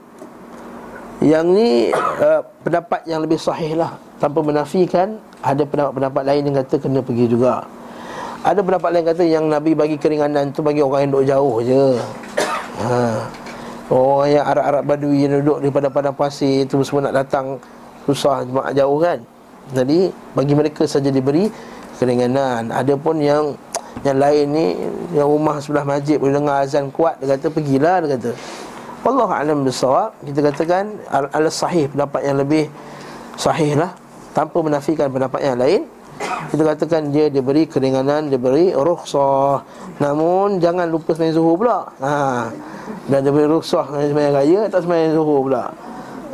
Yang ni uh, pendapat yang lebih sahih lah. Tanpa menafikan Ada pendapat-pendapat lain yang kata kena pergi juga ada pendapat lain kata yang Nabi bagi keringanan tu bagi orang yang duduk jauh je. Ha. Orang yang Arab-Arab Badui yang duduk di padang-padang pasir tu semua nak datang susah jauh kan. Jadi bagi mereka saja diberi keringanan. Ada pun yang yang lain ni yang rumah sebelah masjid boleh dengar azan kuat dia kata pergilah dia kata. Wallahu a'lam bisawab. Kita katakan al-sahih pendapat yang lebih sahih lah tanpa menafikan pendapat yang lain kita katakan dia diberi keringanan, diberi rukhsah. Namun jangan lupa sembahyang zuhur pula. Ha. Dan diberi rukhsah sembahyang raya tak sembahyang zuhur pula.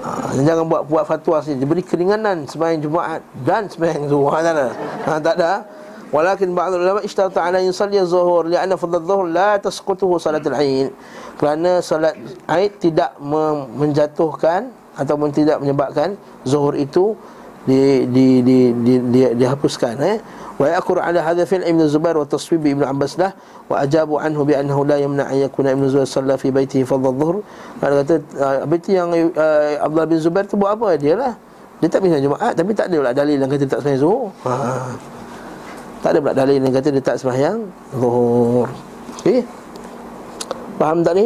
Ha. jangan buat buat fatwa sini. Diberi keringanan sembahyang Jumaat dan sembahyang zuhur. Ha, tak ada. Ha, tak ada. Walakin ba'd ulama ishtarata ala yusalli az-zuhur li'anna fadl az-zuhur la tasqutuhu salatul 'aid. Kerana salat Aid tidak menjatuhkan ataupun tidak menyebabkan zuhur itu di di di di, di, di dihapuskan eh. Wa yaqur ala hadha fil ibn zubair wa taswib ibn abbas lah wa ajabu anhu bi annahu la yamna an yakuna ibn zubair salla fi baitihi fa dhuhr kata uh, yang uh, Abdullah bin Zubair tu buat apa? Dia lah. Dia tak bina jemaah tapi tak ada pula dalil yang kata dia tak sembahyang zuhur. Ha, ha, ha. tak ada pula dalil yang kata dia tak sembahyang zuhur. Okey? Faham tak ni?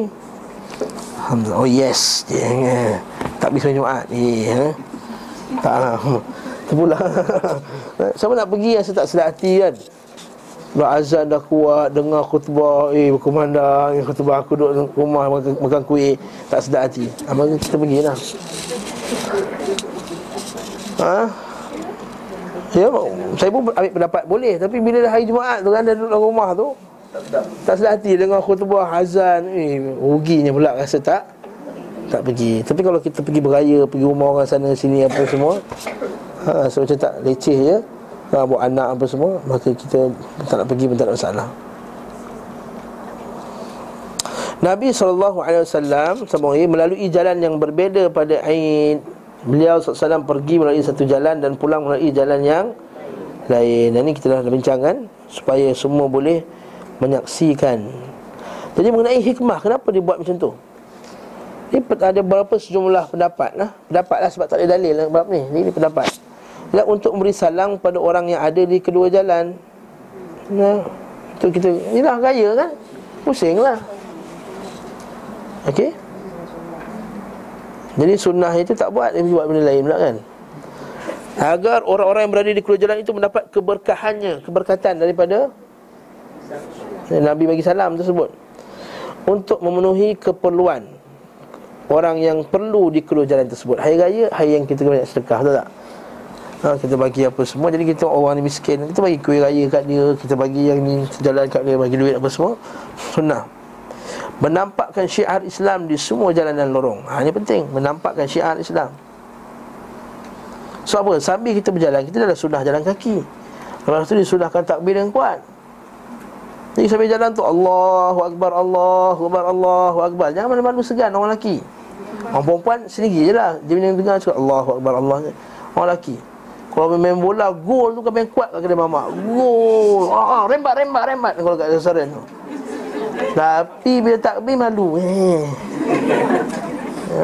Alhamdulillah. Oh yes yeah. tak bisa jemaah ni yeah. ha lah. [LAUGHS] Terpulang. [LAUGHS] Siapa nak pergi yang tak sedar hati kan? Bila azan dah kuat Dengar khutbah Eh berkumandang Khutbah aku duduk rumah makan, makan kuih Tak sedar hati. Abang kita pergi lah. Ha? Ya, saya pun ambil pendapat boleh Tapi bila dah hari Jumaat tu kan Dia duduk dalam rumah tu Tak sedar hati Dengar khutbah azan Eh ruginya pula rasa tak Tak pergi. Tapi kalau kita pergi beraya Pergi rumah orang sana sini apa semua ha, So macam tak leceh je ha, Buat anak apa semua Maka kita tak nak pergi pun tak ada masalah. Nabi SAW Sambung lagi Melalui jalan yang berbeza pada Aid Beliau SAW pergi melalui satu jalan Dan pulang melalui jalan yang lain. Dan ini kita dah bincangkan Supaya semua boleh menyaksikan. Jadi mengenai hikmah Kenapa dia buat macam tu Ini ada beberapa sejumlah pendapat lah Pendapat lah sebab tak ada dalil lah Bab ni. Ini pendapat. Dan untuk memberi salam pada orang yang ada di kedua jalan. Nah, itu kita inilah gaya kan? Pusinglah okey? Jadi sunnah itu tak buat dia buat benda lain pula kan? Agar orang-orang yang berada di kedua jalan itu mendapat keberkahannya keberkatan daripada Nabi bagi salam tersebut. Untuk memenuhi keperluan orang yang perlu di kedua jalan tersebut. Hari raya hari yang kita banyak sedekah tahu tak? Ha, Kita bagi apa semua. Jadi kita orang ni miskin Kita bagi kuih raya kat dia Kita bagi yang ni jalan kat dia Bagi duit apa semua. Sunnah. Menampakkan syiar Islam di semua jalan dan lorong. Ha, Ini penting. Menampakkan syiar Islam. So apa? Sambil kita berjalan Kita dah sunnah jalan kaki. Lepas tu disunahkan takbir yang kuat Jadi sambil jalan tu Allahu Akbar Allahu Akbar Allahu Akbar Jangan malu-malu segan orang lelaki Orang perempuan sendiri je lah Dia bila dengar cakap Allahu Akbar Allah Orang lelaki kalau main bola gol tu kan main kuat kat kedai mamak. Gol. Ah, ah rembat rembat rembat kalau kat sasaran tu. Tapi bila takbir malu. Eh.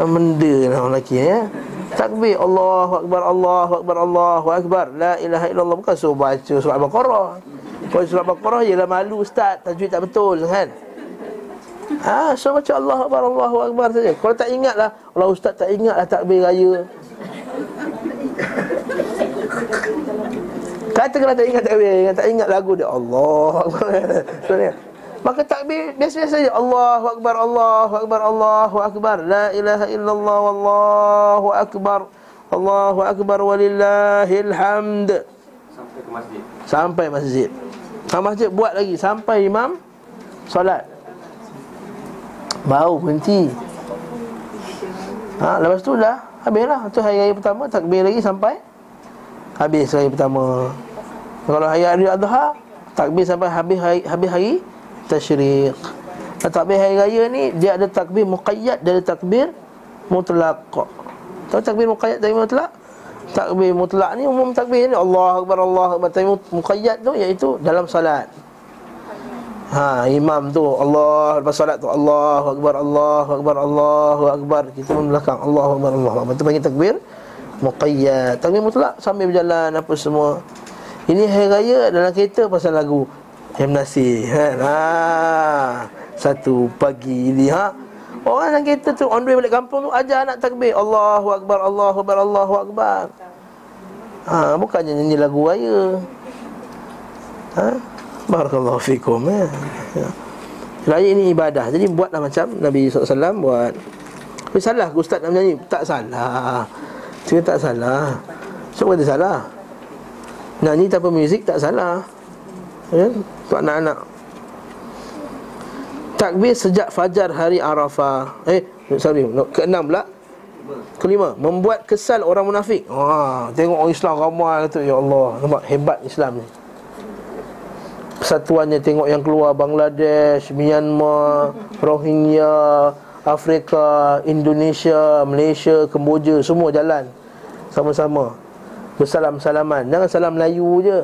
Menda lah orang lelaki ya. Takbir Allahu Akbar Allahu Akbar Allahu Akbar La ilaha illallah Bukan suruh baca surat Al-Baqarah Kalau surat Al-Baqarah Ialah malu ustaz. Tajwid tak betul kan? Ah, so baca Allahu Akbar Allahu Akbar saja. Kalau tak ingat lah Allah ustaz tak ingat lah takbir raya. Katakanlah tak ingat takbir Yang tak ingat lagu dia Allah Maka takbir biasa-biasa saja Allahu Akbar Allahu Akbar Allahu Akbar. La ilaha illallah Wallahu Akbar. Allahu Akbar Walillahil hamd Sampai ke masjid. Sampai masjid Sampai masjid buat lagi Sampai imam Solat. Bau berhenti Ha, lepas tu dah Habislah. Tu hari raya pertama Takbir lagi sampai Habis hari pertama. Kalau hari hari adha Takbir sampai habis hari, habis hari Tashriq Takbir hari raya ni Dia ada takbir muqayyad ada takbir mutlaq. Tahu takbir muqayyad takbir mutlaq? Takbir mutlaq ni umum takbir ni Allah Akbar Allah Akbar Takbir muqayyad tu iaitu dalam salat Ha imam tu Allah lepas solat tu Allah akbar Allah akbar Allah akbar kita pun belakang Allah akbar Allah akbar tu panggil takbir muqayyad takbir mutlak sambil berjalan apa semua ini hari raya dalam kereta pasal lagu M. Nasir kan? ha, Satu pagi ini ha? Orang dalam kereta tu On the way balik kampung tu Ajar anak takbir. Allahu Akbar Allahu Akbar Allahu Akbar. Ha, Bukannya nyanyi lagu raya. Ha? Barakallahu fikum ya. ya. Raya ini ibadah. Jadi buatlah macam Nabi SAW buat. Tapi salah Ustaz nak menyanyi? Tak salah. Cuma tak salah. Semua kata salah. Nyanyi tanpa muzik tak salah. Ya? Untuk anak-anak Takbir sejak fajar hari Arafah. Eh, sorry, keenam pula? Kelima, membuat kesal orang munafik. Wah, Tengok orang Islam ramai kata Ya Allah, nampak hebat Islam ni. Persatuannya tengok yang keluar Bangladesh, Myanmar, Rohingya, Afrika, Indonesia, Malaysia, Kemboja Semua jalan. Sama-sama. Bersalam-salaman. Jangan salam Melayu je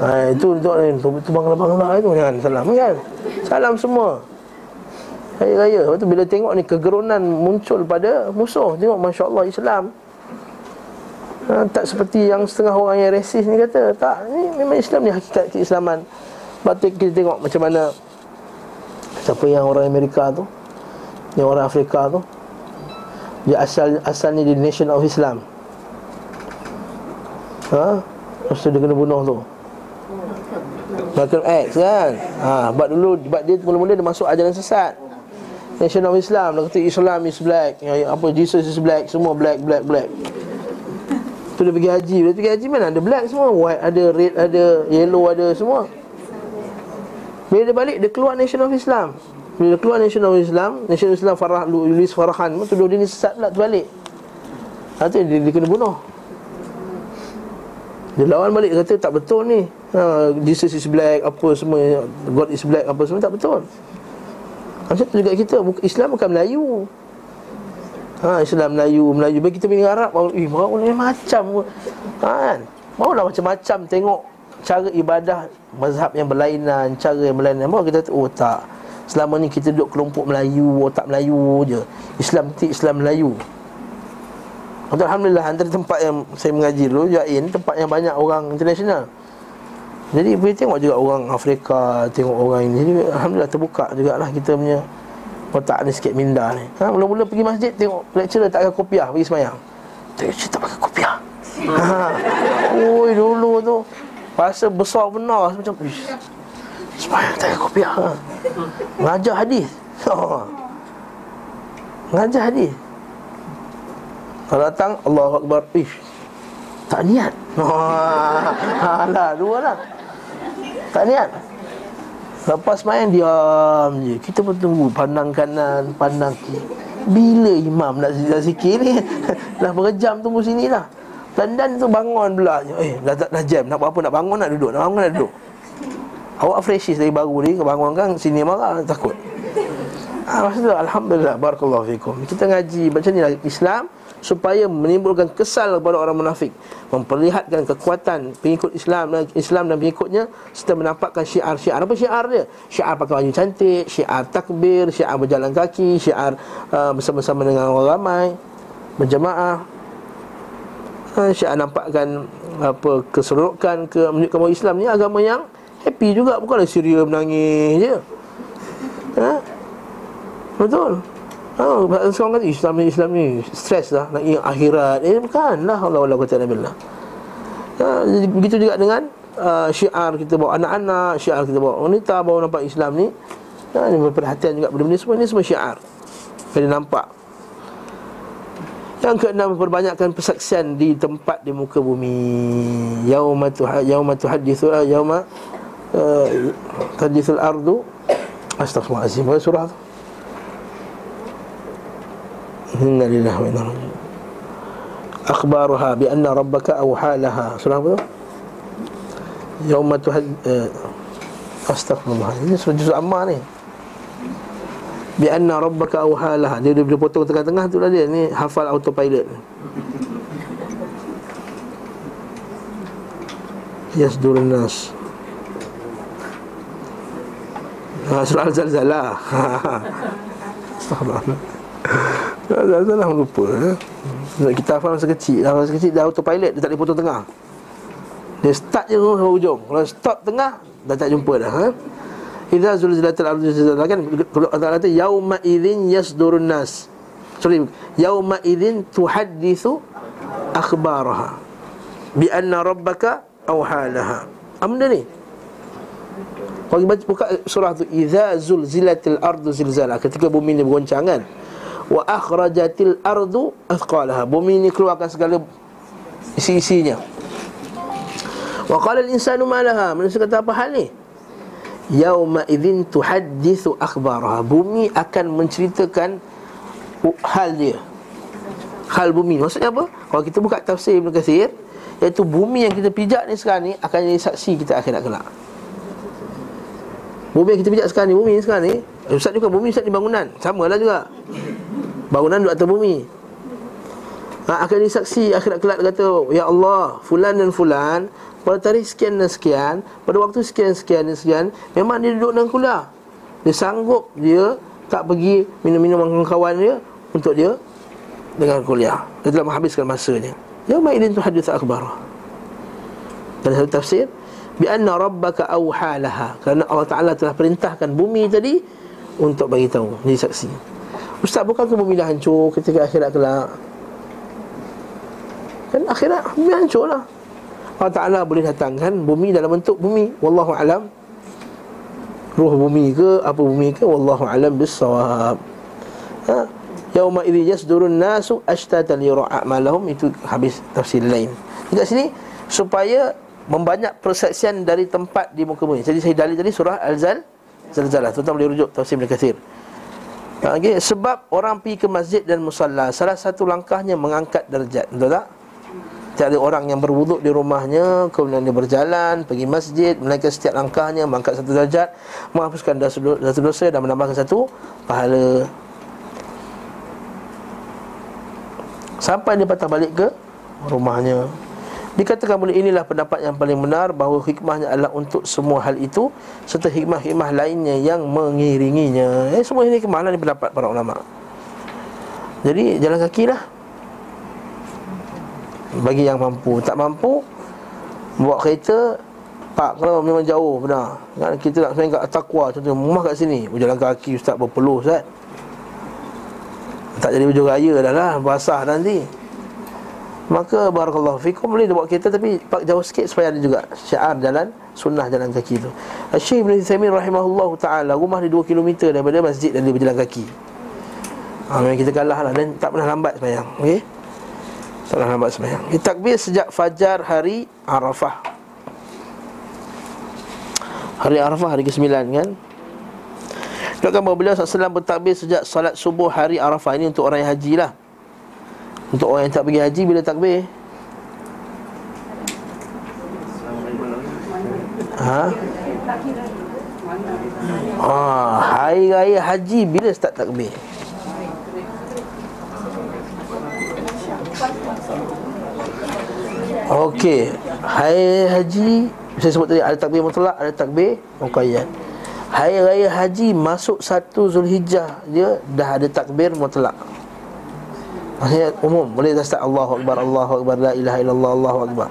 ha, Itu untuk lain Itu bangla-bangla itu Jangan salam kan? Salam semua. Hari Raya. Lepas tu bila tengok ni Kegerunan muncul pada musuh. Tengok Masya Allah Islam. Ha, Tak seperti yang setengah orang yang resis ni kata. Tak Ni memang Islam ni hakikat keislaman. Tu kita tengok macam mana Siapa yang orang Amerika tu Yang orang Afrika tu Dia asal asal ni di Nation of Islam. Ha? Lepas tu dia kena bunuh tu Malcolm X kan? Ha, Sebab dulu Sebab dia mula-mula dia masuk ajaran sesat. Nation of Islam Dia kata Islam is black ya, Apa Jesus is black Semua black black black. Tu dia pergi haji. Dia pergi haji mana? Ada black semua. White ada red ada Yellow ada semua. Bila dia balik Dia keluar Nation of Islam. Bila dia keluar Nation of Islam Nation of Islam Farah Luis Farhan Tuduh dia ni sesat pula terbalik Ha tu dia, dia kena bunuh. Dia lawan balik kata tak betul ni ha, Jesus is black apa semua God is black apa semua tak betul. Macam tu juga kita Islam bukan Melayu. Ha, Islam Melayu Melayu. Bagi kita punya Arab Eh mau ni macam ha, kan? Maulah macam-macam tengok Cara ibadah Mazhab yang berlainan Cara yang berlainan. Mau kita Oh tak. Selama ni kita duduk kelompok Melayu Otak Melayu je. Islam ti Islam Melayu. Alhamdulillah antara tempat yang saya mengaji dulu Jain tempat yang banyak orang international Jadi boleh tengok juga orang Afrika Tengok orang ini. Jadi Alhamdulillah terbuka juga lah kita punya Otak ni sikit minda ni. Ha, Mula-mula pergi masjid tengok lecturer tak pakai kopiah pergi semayang. Lecturer tak pakai kopiah. Ha. Oi dulu tu Rasa besar benar. Macam Semayang tak pakai kopiah. Ha. Ngajar hadis. Ha. Ngajar hadis. Kalau datang Allahu Akbar. Ish Tak niat. Alah dua lah Tak niat. Lepas main diam je. Kita pun tunggu. Pandang kanan Pandang kiri. Bila imam nak zikir ni [LAUGHS] Dah berjam tunggu sini lah Dan dan tu bangun pula. Eh dah, dah, dah jam. Nak buat apa? Nak bangun nak duduk. Nak bangun nak duduk. Awak freshies dari baru ni Bangun kan sini marah takut. Ah, Alhamdulillah Barakallahu fikum. Kita ngaji. Macam ni lah Islam supaya menimbulkan kesal kepada orang munafik. Memperlihatkan kekuatan pengikut Islam dan Islam dan pengikutnya serta menampakkan syiar-syiar apa syiar dia? Syiar pakai baju cantik syiar takbir syiar berjalan kaki syiar uh, bersama-sama dengan orang ramai berjemaah. Uh, syiar nampakkan apa keseronokan ke menunjukkan bahawa Islam ni agama yang happy juga. Bukanlah Syria menangis je. Ha? betul Oh, seorang kata Islam ni Islam ni stres lah nak ingat akhirat. Eh bukanlah Allah Allah kata Nabi Allah. Ya, begitu juga dengan uh, syiar kita bawa anak-anak, syiar kita bawa wanita bawa nampak Islam ni. Ya, ini perhatian juga benda-benda semua ni semua syiar. Kena nampak. Yang keenam perbanyakkan persaksian di tempat di muka bumi. Yauma tu yauma tuhaddithu yauma uh, tuhaddithul ardu. Astaghfirullahalazim. Surah tu. Inna lillahi wa inna ilaihi Akhbaruha bi anna rabbaka awha laha. Surah apa tu? Yauma tuhad uh, Astaghfirullah. Ini surah juz amma ni. Bi anna rabbaka awha laha. Dia dia potong tengah-tengah tu lah dia. Ni hafal autopilot. Yasdur nas. Ha, surah Al-Zalzalah. [LAUGHS] Astaghfirullah. Dah salah lupa eh? Kita hafal masa kecil Dah masa kecil dah autopilot Dia tak boleh potong tengah Dia start je sampai hujung Kalau stop tengah Dah tak jumpa dah eh? Idza zulzilatil ardu zilzalaha kan Allah kata yauma idzin yasdurun nas. Sorry, yauma idzin tuhaddithu akhbaraha bi anna rabbaka awhalaha. Amna ni. Kalau baca buka surah tu idza zulzilatil ardu zilzalaha ketika bumi ni bergoncang kan wa akhrajatil ardu athqalaha. Bumi ini keluarkan segala isi-isinya. Wa qala al insanu ma laha. Manusia kata apa hal ni? Yauma idzin tuhaddithu akhbaraha. Bumi akan menceritakan hal dia. Hal bumi. Maksudnya apa? Kalau kita buka tafsir Ibn Kathir iaitu bumi yang kita pijak ni sekarang ni akan jadi saksi kita akhirat kelak bumi yang kita pijak sekarang ni bumi ni sekarang ni Ustaz juga bumi Ustaz di bangunan. Sama lah juga. Bangunan duduk atas bumi ha, Akan disaksi akhirat kelak kata Ya Allah Fulan dan Fulan Pada tarikh sekian dan sekian Pada waktu sekian sekian dan sekian Memang dia duduk dalam kuliah. Dia sanggup dia tak pergi minum-minum dengan kawan dia Untuk dia dengan kuliah. Dia telah menghabiskan masanya. Yauma idin tu hadis akbar. Dan satu tafsir Bianna rabbaka awhalaha Kerana Allah Ta'ala telah perintahkan bumi tadi Untuk bagi tahu Jadi saksi. Ustaz bukan bumi dah hancur ketika akhirat kelak? Kan akhirat bumi hancur lah Allah Ta'ala boleh datangkan bumi dalam bentuk bumi. Wallahu alam. Ruh bumi ke apa bumi ke Wallahu alam bisawab Ha? Yauma idzi yasdurun nasu ashtatan yura'a malahum. Itu habis tafsir lain. Dekat sini supaya membanyak persaksian dari tempat di muka bumi. Jadi saya dalil tadi surah Al-Zal Zalzalah. Tuan-tuan boleh rujuk tafsir Ibn Kathir. Okay. Sebab orang pergi ke masjid dan musalla Salah satu langkahnya mengangkat darjat Betul tak? Tiada orang yang berwuduk di rumahnya Kemudian dia berjalan Pergi masjid Menaikkan setiap langkahnya Mengangkat satu darjat Menghapuskan satu dosa Dan menambahkan satu pahala Sampai dia patah balik ke rumahnya Dikatakan boleh inilah pendapat yang paling benar Bahawa hikmahnya adalah untuk semua hal itu Serta hikmah-hikmah lainnya yang mengiringinya. Eh, Semua ini hikmah lah ni pendapat para ulama. Jadi jalan kaki lah. Bagi yang mampu. Tak mampu Bawa kereta Pak kalau memang jauh benar. Kan? Kita nak sebenarnya kat Takwa Contohnya rumah kat sini. Berjalan kaki Ustaz berpeluh Ustaz. Tak jadi baju raya dah lah Basah nanti Maka barakallahu fikum Boleh dia kereta Tapi pak jauh sikit Supaya ada juga syiar jalan Sunnah jalan kaki tu. Syekh Ibn Thaymin rahimahullah ta'ala Rumah dia 2 km daripada masjid Dan dia berjalan kaki. Ha, Memang kita kalah lah Dan tak pernah lambat semayang Okay Tak pernah lambat semayang. Kita takbir sejak fajar hari Arafah. Hari Arafah hari ke-9 kan? Sebabkan bahawa beliau SAW bertakbir sejak salat subuh hari Arafah. Ini untuk orang yang haji lah Untuk orang yang tak pergi haji bila takbir Ha? Ah, hari raya haji bila start takbir? Okey, hari haji saya sebut tadi ada takbir mutlak, ada takbir muqayyad. Hari Raya Haji masuk satu Zulhijjah Dia dah ada takbir mutlak Maksudnya umum. Boleh dah start Allahu Akbar Allahu Akbar La ilaha illallah Allahu Akbar.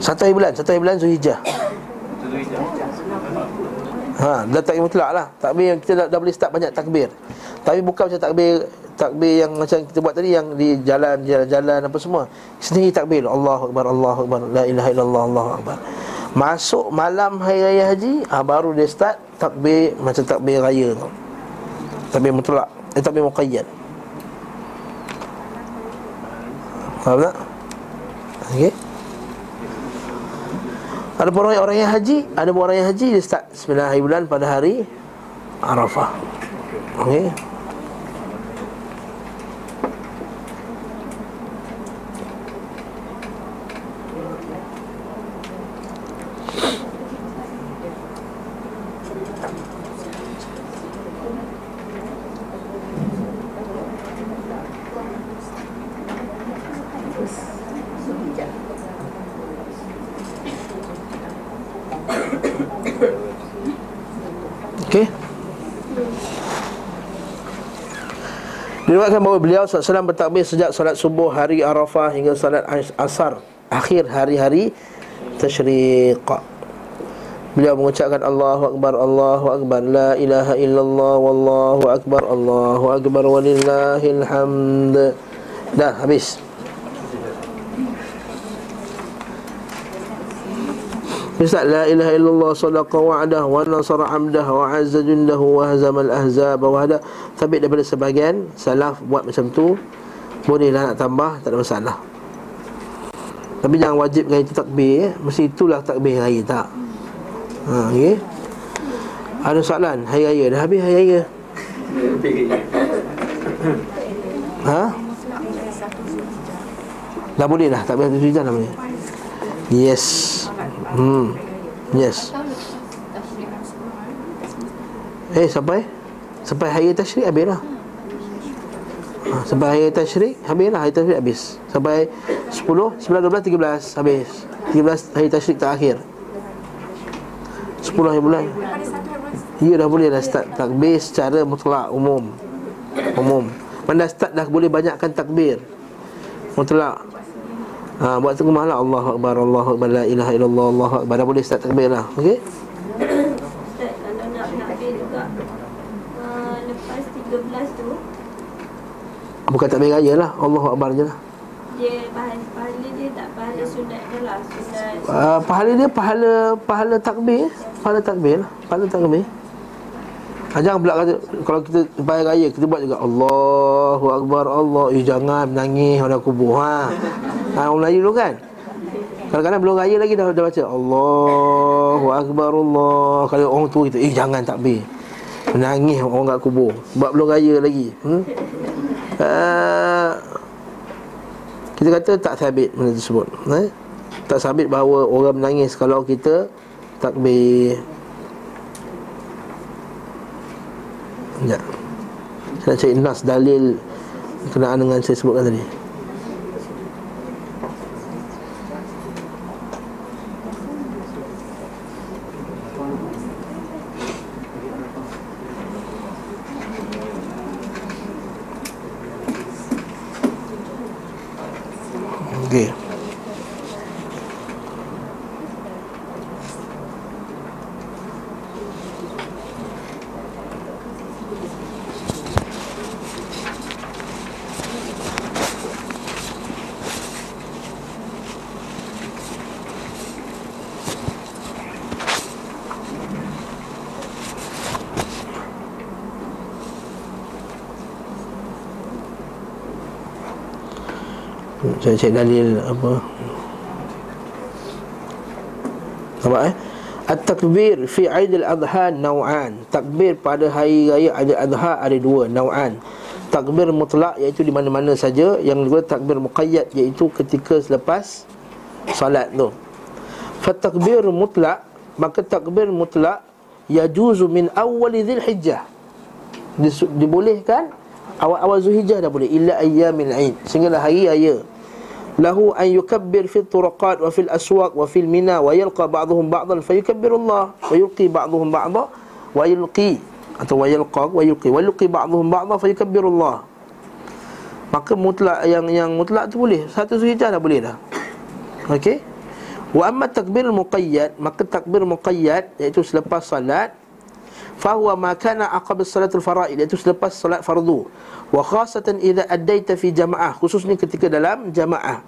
Satu hari bulan Satu hari bulan Zulhijjah. Ha, dah takbir mutlak lah. Takbir kita dah, dah boleh start banyak takbir. Tapi bukan macam takbir Takbir yang macam kita buat tadi Yang di jalan, jalan-jalan apa semua. Sendiri takbir. Allahu Akbar, Allahu Akbar La ilaha illallah, Allahu Akbar. Masuk malam hari raya haji ha, Baru dia start takbir Macam takbir raya tu. Takbir mutlak Eh takbir muqayyad Faham tak? Okey. Ada orang, orang yang haji Ada orang yang haji Dia start 9 hari bulan pada hari Arafah. Okey Diriwayatkan bahawa beliau SAW bertakbir sejak salat subuh hari Arafah hingga salat asar Akhir hari-hari Tashriq. Beliau mengucapkan Allahu Akbar, Allahu Akbar La ilaha illallah, Wallahu Akbar, Allahu Akbar Walillahil hamd Dah, habis Ustaz la ilaha illallah sadaqa wa'dah wa nasara amdah wa azza jundahu wa hazama al-ahzab wa hada. Tapi daripada sebahagian salaf buat macam tu bolehlah nak tambah tak ada masalah. Tapi jangan wajibkan itu takbir eh. mesti itulah takbir raya tak. Ha okey? Ada soalan? Hari raya dah habis hari raya? [COUGHS] Ha? Dah boleh dah? Takbir satu dah boleh? Yes Hmm. Yes. Eh sampai? Sampai hari tasyrik habislah. Ha, sampai hari tasyrik habislah hari tasyrik habis. Sampai 10, 11, 12, 13 Habis. 13 hari tashrik terakhir. 10 hari bulan. Ya dah boleh dah start takbir secara mutlak umum. Umum. Mana start dah boleh banyakkan takbir. Mutlak ha, Buat tengah malam. Allah Akbar Allah Akbar La ilaha illallah Allah Akbar. Dah boleh start takbir lah Okay Ustaz, kalau nak takbir juga uh, Lepas 13 tu Bukan takbir raya lah. Allah Akbar je lah. Dia pahala, pahala dia tak pahala sunat dia lah. Sunat. Uh, Pahala dia pahala Pahala takbir. Pahala takbir lah. Pahala takbir ha, Jangan pula kata Kalau kita Bayar raya Kita buat juga Allahu Akbar Allah. Eh jangan menangis Orang kubur ha. ha Orang Melayu dulu kan? Kadang-kadang belum raya lagi dah, dah baca Allahu Akbar Allah. Kalau orang tua kita Eh jangan takbir. Menangis orang kat kubur. Sebab belum raya lagi hmm? uh, Kita kata tak sabit benda tersebut eh? Tak sabit bahawa orang menangis Kalau kita takbir Sekejap Saya nak cari nas dalil Kenaan dengan saya sebutkan tadi Okey. Saya cek dalil apa Nampak eh At-takbir fi Aid al-Adha naw'an. Takbir pada hari raya Aid al-Adha ada dua naw'an. Takbir mutlak iaitu di mana-mana saja, yang kedua takbir muqayyad iaitu ketika selepas salat tu. Fa takbir mutlak, maka takbir mutlak yajuzu min awwal Dzulhijjah. Dibolehkan awal-awal Zulhijjah dah boleh illa ayyamil Aid sehinggalah hari raya lahu an yukabbir fi turqat wa fil aswaq wa fil mina wa yalqa ba'dhum ba'dhan fayukabbirullah wa yulqi ba'dhum ba'dha wa yulqi atau wa yalqa wa yulqi wa yulqi ba'dhum ba'dha fayukabbirullah. Maka mutlak yang yang mutlak tu boleh. Satu Zulhijjah dah boleh dah. Okey? Wa amma takbir muqayyad maka takbir muqayyad iaitu selepas salat fahuwa ma kana aqab salatul faraid iaitu selepas salat fardu. Wa khasatan idza addaita fi jamaah khususnya ketika dalam jamaah.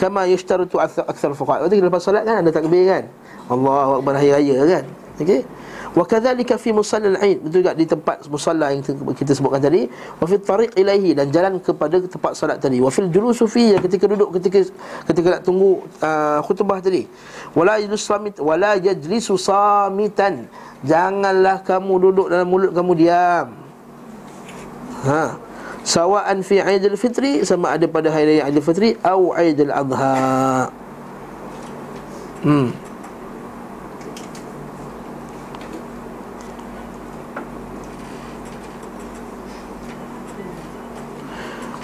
Kama yashtaratu akthar fuqaha waktu lepas solat kan ada takbir kan? Allahu akbar hari raya kan? Okey wa kadzalika fi musallal aid betul juga di tempat musalla yang kita sebutkan tadi. Wa fi tariq ilaihi dan jalan kepada tempat solat tadi. Wa fil julusu fi ketika duduk ketika ketika nak tunggu uh, khutbah tadi. Wala yajlis samit wala yajlisu samitan janganlah kamu duduk dalam mulut kamu diam ha sawa'an fi Aidil Fitri sama ada pada hari raya Aidil Fitri atau Aidil Adha. Hmm.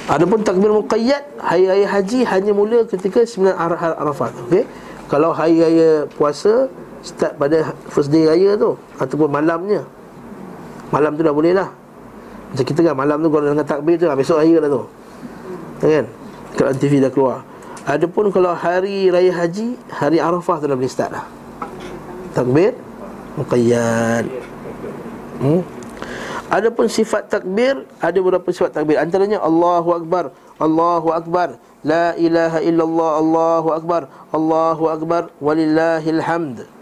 Adapun takbir muqayyad hari raya haji hanya mula ketika sembilan Arafat. Okey. Kalau hari raya puasa start pada first day raya tu ataupun malamnya. Malam tu dah boleh lah. Macam kita kan malam tu kalau dengan takbir tu Besok hari dah tu. Kan? Kalau TV dah keluar. Adapun kalau hari raya haji Hari Arafah tu dah boleh start dah. Takbir Muqayyad. Hmm? Adapun sifat takbir Ada beberapa sifat takbir. Antaranya Allahu Akbar Allahu Akbar La ilaha illallah Allahu Akbar Allahu Akbar Walillahil hamd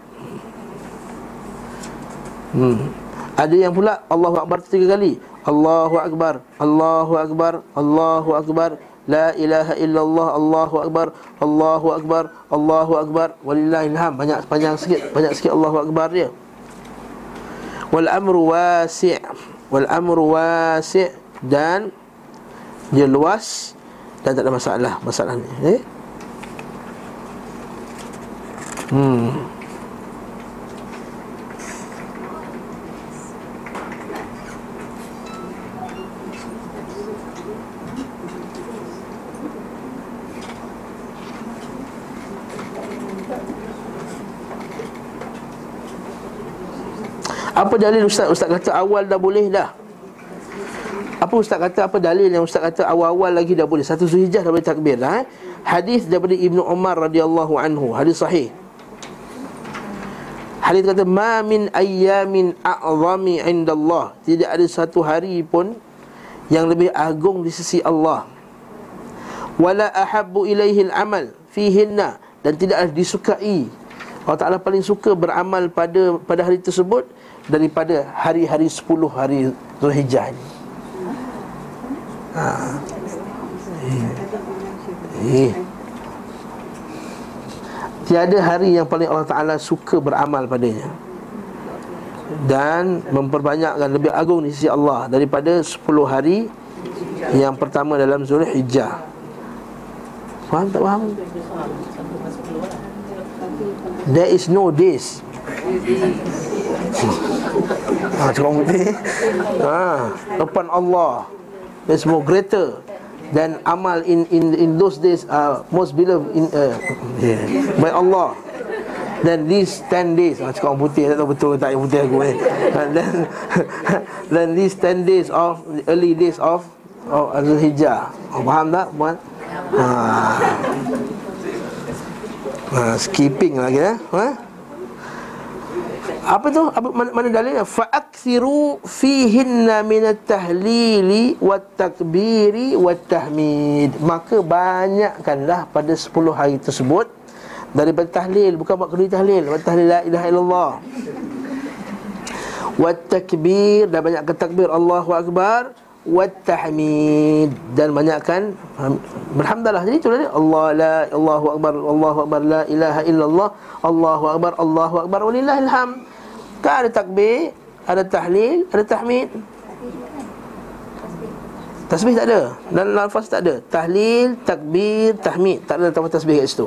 hmm. Ada yang pula Allahu Akbar tiga kali. Allahu Akbar Allahu Akbar Allahu Akbar. La ilaha illallah Allahu Akbar Allahu Akbar Allahu Akbar. Walillahilham Banyak panjang sikit Banyak sikit Allahu Akbar dia. Wal amru wasi' Wal amru wasi' Dan Dia luas Dan tak ada masalah Masalah ni. Eh? Hmm Apa dalil ustaz? Ustaz kata awal dah boleh dah. Apa ustaz kata apa dalil yang ustaz kata awal-awal lagi dah boleh? Satu Zulhijjah dah boleh takbir dah. Eh? Hadis daripada Ibnu Umar radhiyallahu anhu, hadis sahih. Hadis kata ma min ayyamin a'zami indallah. Tidak ada satu hari pun yang lebih agung di sisi Allah. Wala ahabbu ilaihi al-amal fihinna dan tidak disukai. Allah Taala paling suka beramal pada pada hari tersebut daripada hari-hari 10 hari Zulhijjah ini. Ha. Eh. eh. Tiada hari yang paling Allah Ta'ala suka beramal padanya Dan memperbanyakkan lebih agung di sisi Allah Daripada 10 hari yang pertama dalam Zul Hijjah Faham tak faham? There is no days Ha, cakap putih ha, Depan Allah. There's more greater dan amal in in in those days are most beloved in uh, yeah, by Allah. Dan these 10 days ah cakap putih tak tahu betul tak yang putih aku eh. Dan [LAUGHS] then these 10 days of the early days of of Zulhijjah oh, faham tak buat ha. ha skipping lagi eh. Ha? Apa tu? Apa mana, mana dalilnya? Fa akthiru fihinna min at-tahlili wat takbiri wat tahmid maka banyakkanlah pada 10 hari tersebut daripada tahlil. Bukan buat kedua tahlil. Wa tahlil la ilaha illallah. Wat takbir dan banyak takbir? Allahu akbar. Wat tahmid dan banyakkan berhamdalah jadi itu dia. Allah la Allahu akbar Allahu akbar la ilaha illallah. Allahu akbar Allahu akbar. Walillahil hamd Kan ada takbir, ada tahlil, ada tahmid. Tasbih tak ada. Dan lafaz tak ada. Tahlil, takbir, tahmid. Tak ada lafaz tasbih kat situ.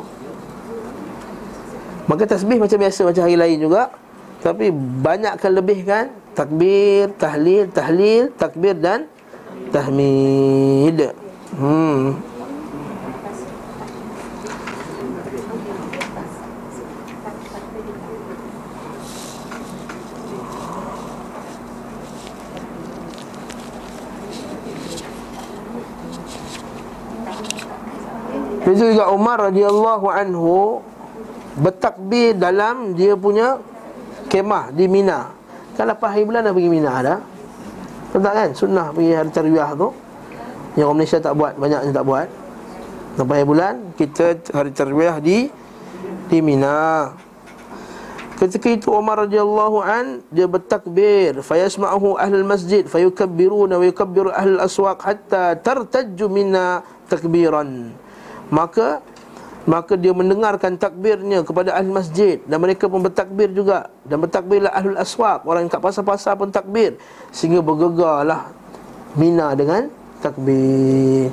Maka tasbih macam biasa macam hari lain juga. Tapi banyakkan lebih kan takbir, tahlil, tahlil, takbir dan tahmid. Hmm. Begitu juga Umar radhiyallahu anhu bertakbir dalam dia punya kemah di Mina. Kan lepas hari bulan dah pergi Mina dah. Tak kan? Sunnah pergi hari tarwiyah tu. Yang orang Malaysia tak buat, banyaknya tak buat. Lepas hari bulan kita hari tarwiyah di di Mina. Ketika itu Umar radhiyallahu an dia bertakbir fayasma'uhu ahlul masjid fayukabbiruna wa yukabbiru ahlul aswaq hatta tartajju minna takbiran maka maka dia mendengarkan takbirnya kepada ahli masjid. Dan mereka pun bertakbir juga. Dan bertakbirlah ahlul aswaq orang yang kat pasar-pasar pun takbir. Sehingga bergegarlah Mina dengan takbir.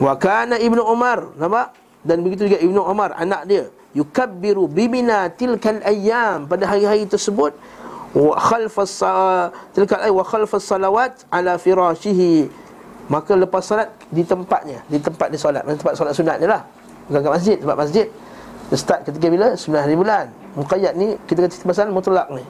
Wa kana ibnu umar nampak? Dan begitu juga ibnu umar anak dia. Yukabbiru bimina tilkal ayyam. Pada hari-hari tersebut wa khalfas tilkal ay wa khalfas salawat ala firashihi Maka lepas solat di tempatnya Di tempat dia solat Tempat solat sunat dia lah Bukan kat masjid Tempat masjid start ketika bila? 9 hari bulan Muqayyad ni Kita kata pasal mutlak ni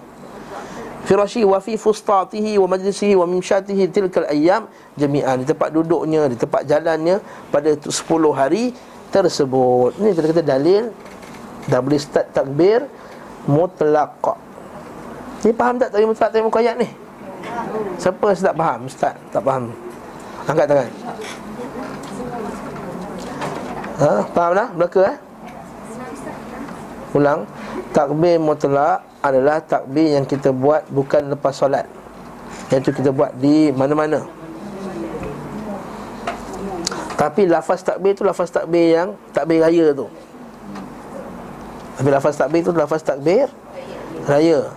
Firashi wa fi fustatihi wa majlisihi wa mimshatihi tilkal ayyam jami'an di tempat duduknya di tempat jalannya pada 10 hari tersebut. Ini kita kata dalil dah boleh start takbir mutlaq. Ni faham tak takbir mutlaq takbir muqayyad ni? Siapa yang tak faham? Ustaz tak faham. Angkat tangan. Ha, faham dah? Belaka eh? Ulang. Takbir mutlak adalah takbir yang kita buat bukan lepas solat. Yang itu kita buat di mana-mana. Tapi lafaz takbir tu lafaz takbir yang Takbir raya tu. Tapi lafaz takbir tu lafaz takbir Raya.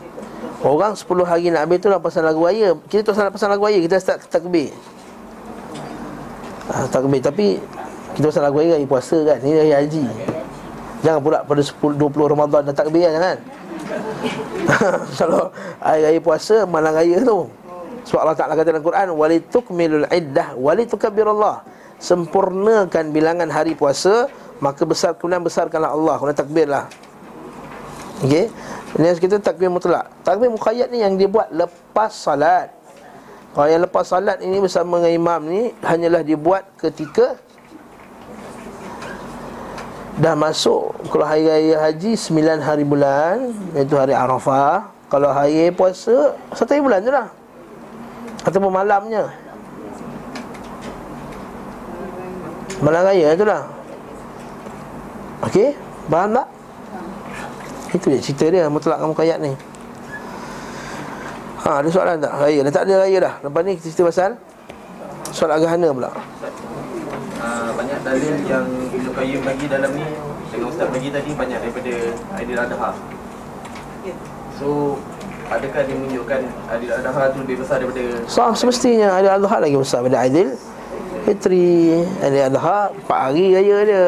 Orang 10 hari nak habis tu lah pasal lagu raya. Kita tu pasal lagu raya. Kita start takbir ha, takbir tapi kita pasal lagu hari puasa kan ni hari haji. Jangan pula pada 10 20 Ramadan dah takbir kan jangan. [LAUGHS] Kalau hari raya puasa malam raya tu. Sebab Allah Taala kata dalam Quran walitukmilul iddah walitukabbirallah sempurnakan bilangan hari puasa maka besar kemudian besarkanlah Allah. Kemudian takbirlah okey? Ini kita takbir mutlak. Takbir mukhayyad ni yang dia buat lepas salat Kalau yang lepas salat ini bersama dengan imam ni Hanyalah dibuat ketika Dah masuk. Kalau hari raya haji 9 hari bulan Iaitu hari Arafah. Kalau hari puasa Satu hari bulan je lah. Ataupun malamnya. Malam raya tu lah. Okey, faham tak? Itu dia cerita dia mutlak kamu kayat ni Ha, ada soalan tak? Raya. Dah tak ada raya dah. Lepas ni kita cerita pasal Soal agahana pula. Uh, Banyak dalil yang Ibn Qayyim bagi dalam ni. Dengan Ustaz bagi tadi Banyak daripada Aidil Adha. So Adakah dia menunjukkan Aidil Adha tu lebih besar daripada So, semestinya ada adha lagi besar pada Aidil Fitri Ada adha 4 hari raya dia.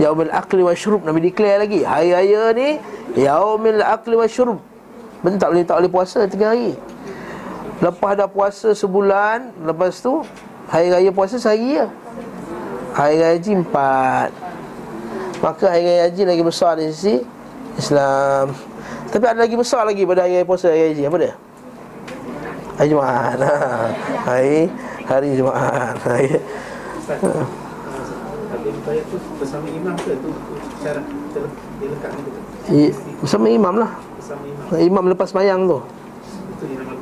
Yaumil Akli wa Syurub Nabi declare lagi. Hari raya ni Yaumil Akli wa Syurub Betul tak boleh tak boleh puasa 3 hari. Lepas dah puasa sebulan Lepas tu Hari raya puasa sehari je. Hari raya haji 4 Maka hari raya haji lagi besar di sisi Islam. Tapi ada lagi besar lagi pada hari raya puasa Hari raya haji. Apa dia? Hari Jumaat. Ha. Hari Hari Jumaat. Hari tu bersama imam ke? Tu dia ni betul. I- Bersama imam lah imam Imam lepas mayang tu.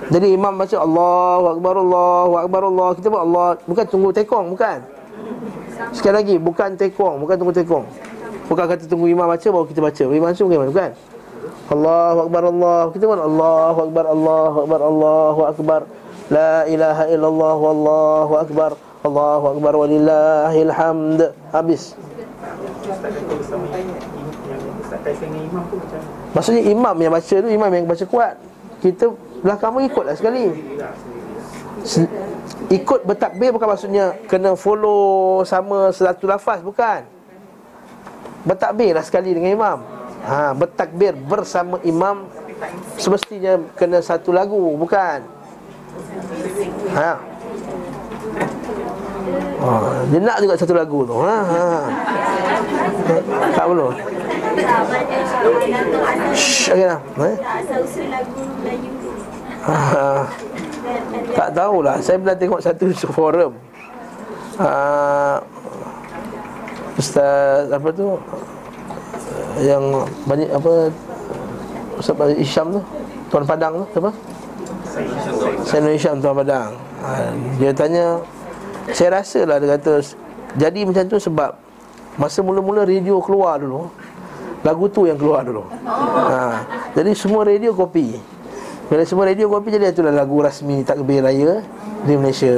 Jadi imam baca Allahu Akbar Allahu Akbar Allah. Kita buat Allah Bukan tunggu tekong Bukan. Sekali lagi Bukan tekong Bukan tunggu tekong. Bukan kata tunggu imam baca Baru kita baca. Imam baca bagaimana? Bukan. Allahu Akbar Allah. Kita buat Allahu Akbar Allahu Akbar Allahu Akbar. La ilaha illallah Wallahu Akbar. Allahu Akbar Walillahil hamd Habis Maksudnya imam yang baca tu Imam yang baca kuat. Kita belakang pun ikutlah sekali. Ikut bertakbir bukan maksudnya Kena follow sama satu lafaz Bukan. Bertakbir lah sekali dengan imam. Ha, Bertakbir bersama imam Semestinya kena satu lagu Bukan. Ha. Oh, dia nak juga satu lagu tu ha, ha. Tak perlu. Tak banyak Shh, okay lah eh? Ha. Tak tahulah Saya pernah tengok satu [LAUGHS] forum. Uh, Ustaz Apa tu? Yang banyak apa? Ustaz Isyam tu? Tuan Padang tu Apa Saya Nur Isyam Tuan Padang. Uh, Dia tanya Saya rasa lah Dia kata Jadi macam tu sebab Masa mula-mula radio keluar dulu Lagu tu yang keluar dulu. Ha. Jadi semua radio kopi Bila semua radio kopi Jadi itulah lagu rasmi takbir raya Di Malaysia.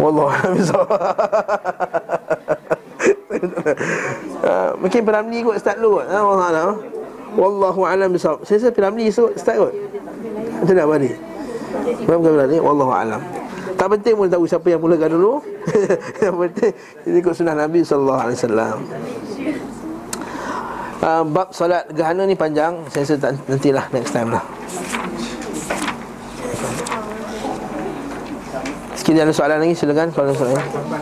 Wallah ha, Mungkin Piramli kot start dulu kot. Ha, Allah Alam. Wallahu alam Saya rasa Piramli so start kot. Macam mana ni Bukan bukan Piramli Wallahu alam tak penting pun tahu siapa yang mulakan dulu. [LAUGHS] Yang penting Kita ikut sunnah Nabi SAW uh, Bab solat gerhana ni panjang. Saya rasa tak, nantilah next time lah. Sekiranya ada soalan lagi? Silakan kalau ada soalan. Korban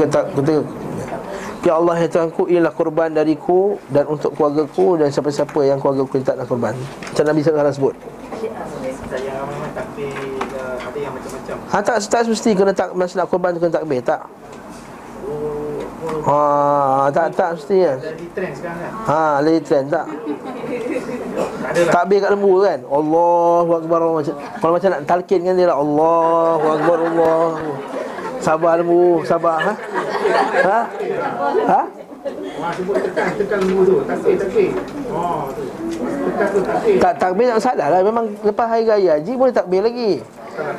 masa korban Ya Allah ya Tuhanku Inilah korban dariku Dan untuk keluargaku Dan siapa-siapa yang keluargaku Yang taklah korban Macam Nabi SAW sebut. Tak takbir Ha tak, tak mesti kena tak Masa nak korban tu kena takbir Tak? Oh, oh Ha tak tak mesti kan? Jadi trend sekarang kan? Ha lagi trend tak? Tak ada lah. Takbir kat lembu kan? Allahu Akbar Allah Kalau macam nak talqin kan dia lah Allahu Akbar Allah Sabar lembu Sabar ha? Ha? Ha? Wah sebut tekan Tekan lembu tu Takbir takbir. Oh tu. Tekan tu takbir. Tak takbir tak salah lah. Memang lepas hari raya haji boleh takbir lagi.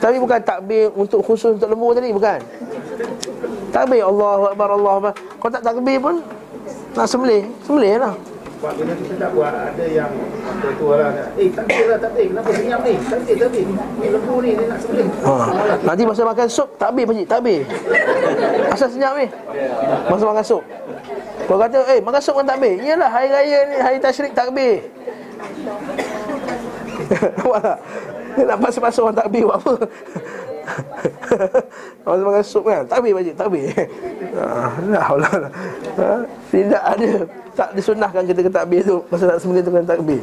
Tapi bukan takbir untuk khusus untuk lembu tadi Bukan. Takbir Allahu Akbar Allahu Akbar. Kalau tak takbir pun Nak sembelih. Sembelih lah bila kita tak buat Ada yang Apa tu lah. Eh takbir lah takbir Kenapa? Senyap ni. Takbir takbir Ni lembu ni Dia nak sembelih ha. Nanti masa makan sup Takbir pakcik Takbir Asal senyap ni? Masa makan sup. Kau kata Eh makan sup kan takbir Iyalah hari raya ni Hari tasyrik takbir [LAUGHS] Nampak tak? Dia nak pasal-pasal orang takbir buat apa? [LAUGHS] Masa makan sup kan? Takbir pakcik Takbir ha, La [LAUGHS] haula wala. ha, Tidak ada Tak disunahkan kita ke takbir tu Masa nak sembelih tu kan takbir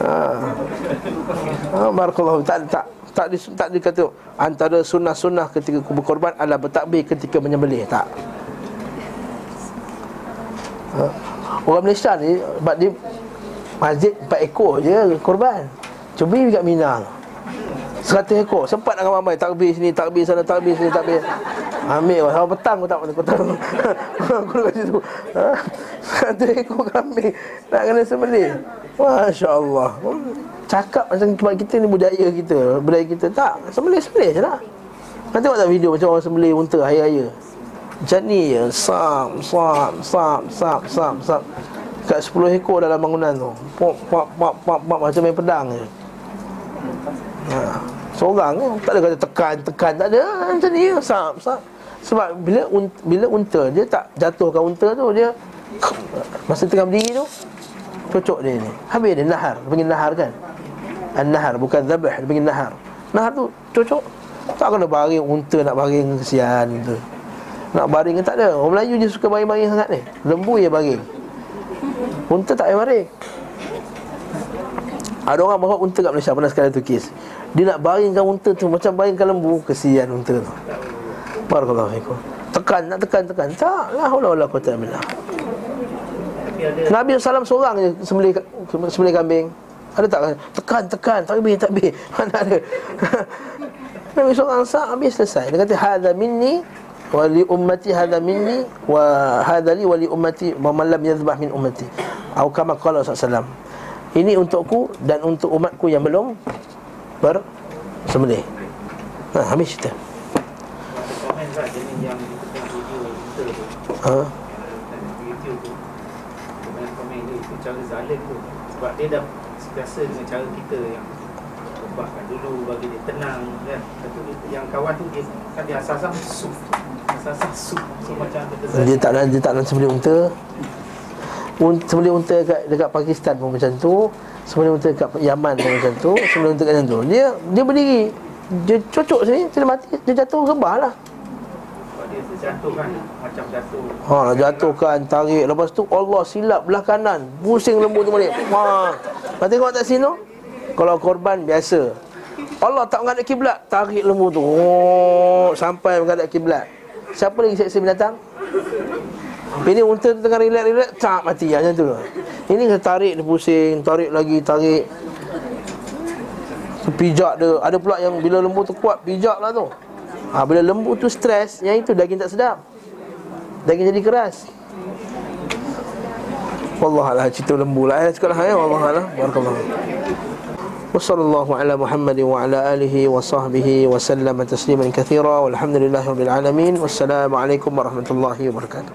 ha. ha, Barakallahu Tak tak tak, dis, tak dikata antara sunnah-sunnah ketika berkorban adalah bertakbir ketika menyembelih tak ha. Orang Malaysia ni Sebab dia Masjid 4 ekor je korban Cubi kat Mina Seratus ekor. Sempat nak ramai Takbir sini Takbir sana Takbir sini Takbir. Ambil. Sampai petang kau tak Kau tahu. [LAUGHS] Aku kat situ. Ha? Seratus ekor kambing Nak kena sembelih. Masya Allah Cakap macam kita ni budaya kita. Budaya kita Tak. Sembelih-sembelih je lah. Kau tengok tak video Macam orang sembelih unta Hari-raya Macam ni je. Sam Sam Sam Sam Sam Sam. Kat 10 ekor dalam bangunan tu. Pop pop pop pop pop. Macam main pedang je ha. Seorang kan Tak ada kata tekan Tekan tak ada. Macam ni. Je Sam Sam Sebab bila un, bila unta Dia tak jatuhkan unta tu Dia Masa tengah berdiri tu Cocok dia ni. Habis dia nahar. Dia panggil nahar kan? An-nahar Bukan zabah Dia panggil nahar. Nahar tu cocok. Tak kena baring unta Nak baring kesian tu. Nak baring tak ada. Orang Melayu je suka baring-baring sangat ni. Lembu je baring. Unta tak payah baring. Ada orang bawa unta kat Malaysia. Pernah sekali tu kes Dia nak baringkan unta tu Macam baringkan lembu Kesian unta tu. Barakallahu fikum. Tekan, nak tekan, tekan. Tak, la hawla wala quwata illa billah. Nabi SAW seorang je sembelih, sembelih kambing. Ada tak? Tekan, tekan, takbir, takbir [LAUGHS] Mana ada? [LAUGHS] Nabi seorang sah, habis selesai. Dia kata, hadha minni Wali ummati hadha minni Wa hadha li wali ummati Wa man lam yadhbah min ummati. Atau kama qala SAW Ini untukku dan untuk umatku yang belum Ber Sembelih ha, Habis cerita ha? cara zalim tu Sebab dia dah biasa dengan cara kita yang Ubahkan dulu bagi dia tenang kan Lepas tu dia- yang kawan tu dia kan dia asas-asas sup Asas-asas sup So macam Dia tak nak dia tak nak sembelih unta. Un, sembelih unta dekat dekat Pakistan pun macam tu. Sembelih unta dekat Yaman macam tu. Sembelih unta kat macam tu. Dia dia berdiri. Dia cocok sini, dia mati, dia jatuh rebah lah. Sebab dia terjatuh kan Macam jatuh Ha, jatuhkan, tarik. Lepas tu Allah silap belah kanan. Pusing lembu tu balik. Ha. Kau tengok tak sini tu? Kalau korban biasa. Allah tak menghadap kiblat, tarik lembu tu. Oh, sampai menghadap kiblat. Siapa lagi seksa binatang? Ini unta tu tengah relax-relax, tak mati macam tu. Ini kena tarik dia pusing, tarik lagi, tarik. Pijak dia. Ada pula yang bila lembu tu kuat, pijak lah tu. Ha, bila lembu tu stres, yang itu daging tak sedap. Daging jadi keras. Wallahualam cerita lembu lah eh. Cakap lah ya. Wallahualam. Barakallahu. وصلى الله على محمد وعلى آله وصحبه وسلم تسليما كثيرا والحمد لله رب العالمين والسلام عليكم ورحمة الله وبركاته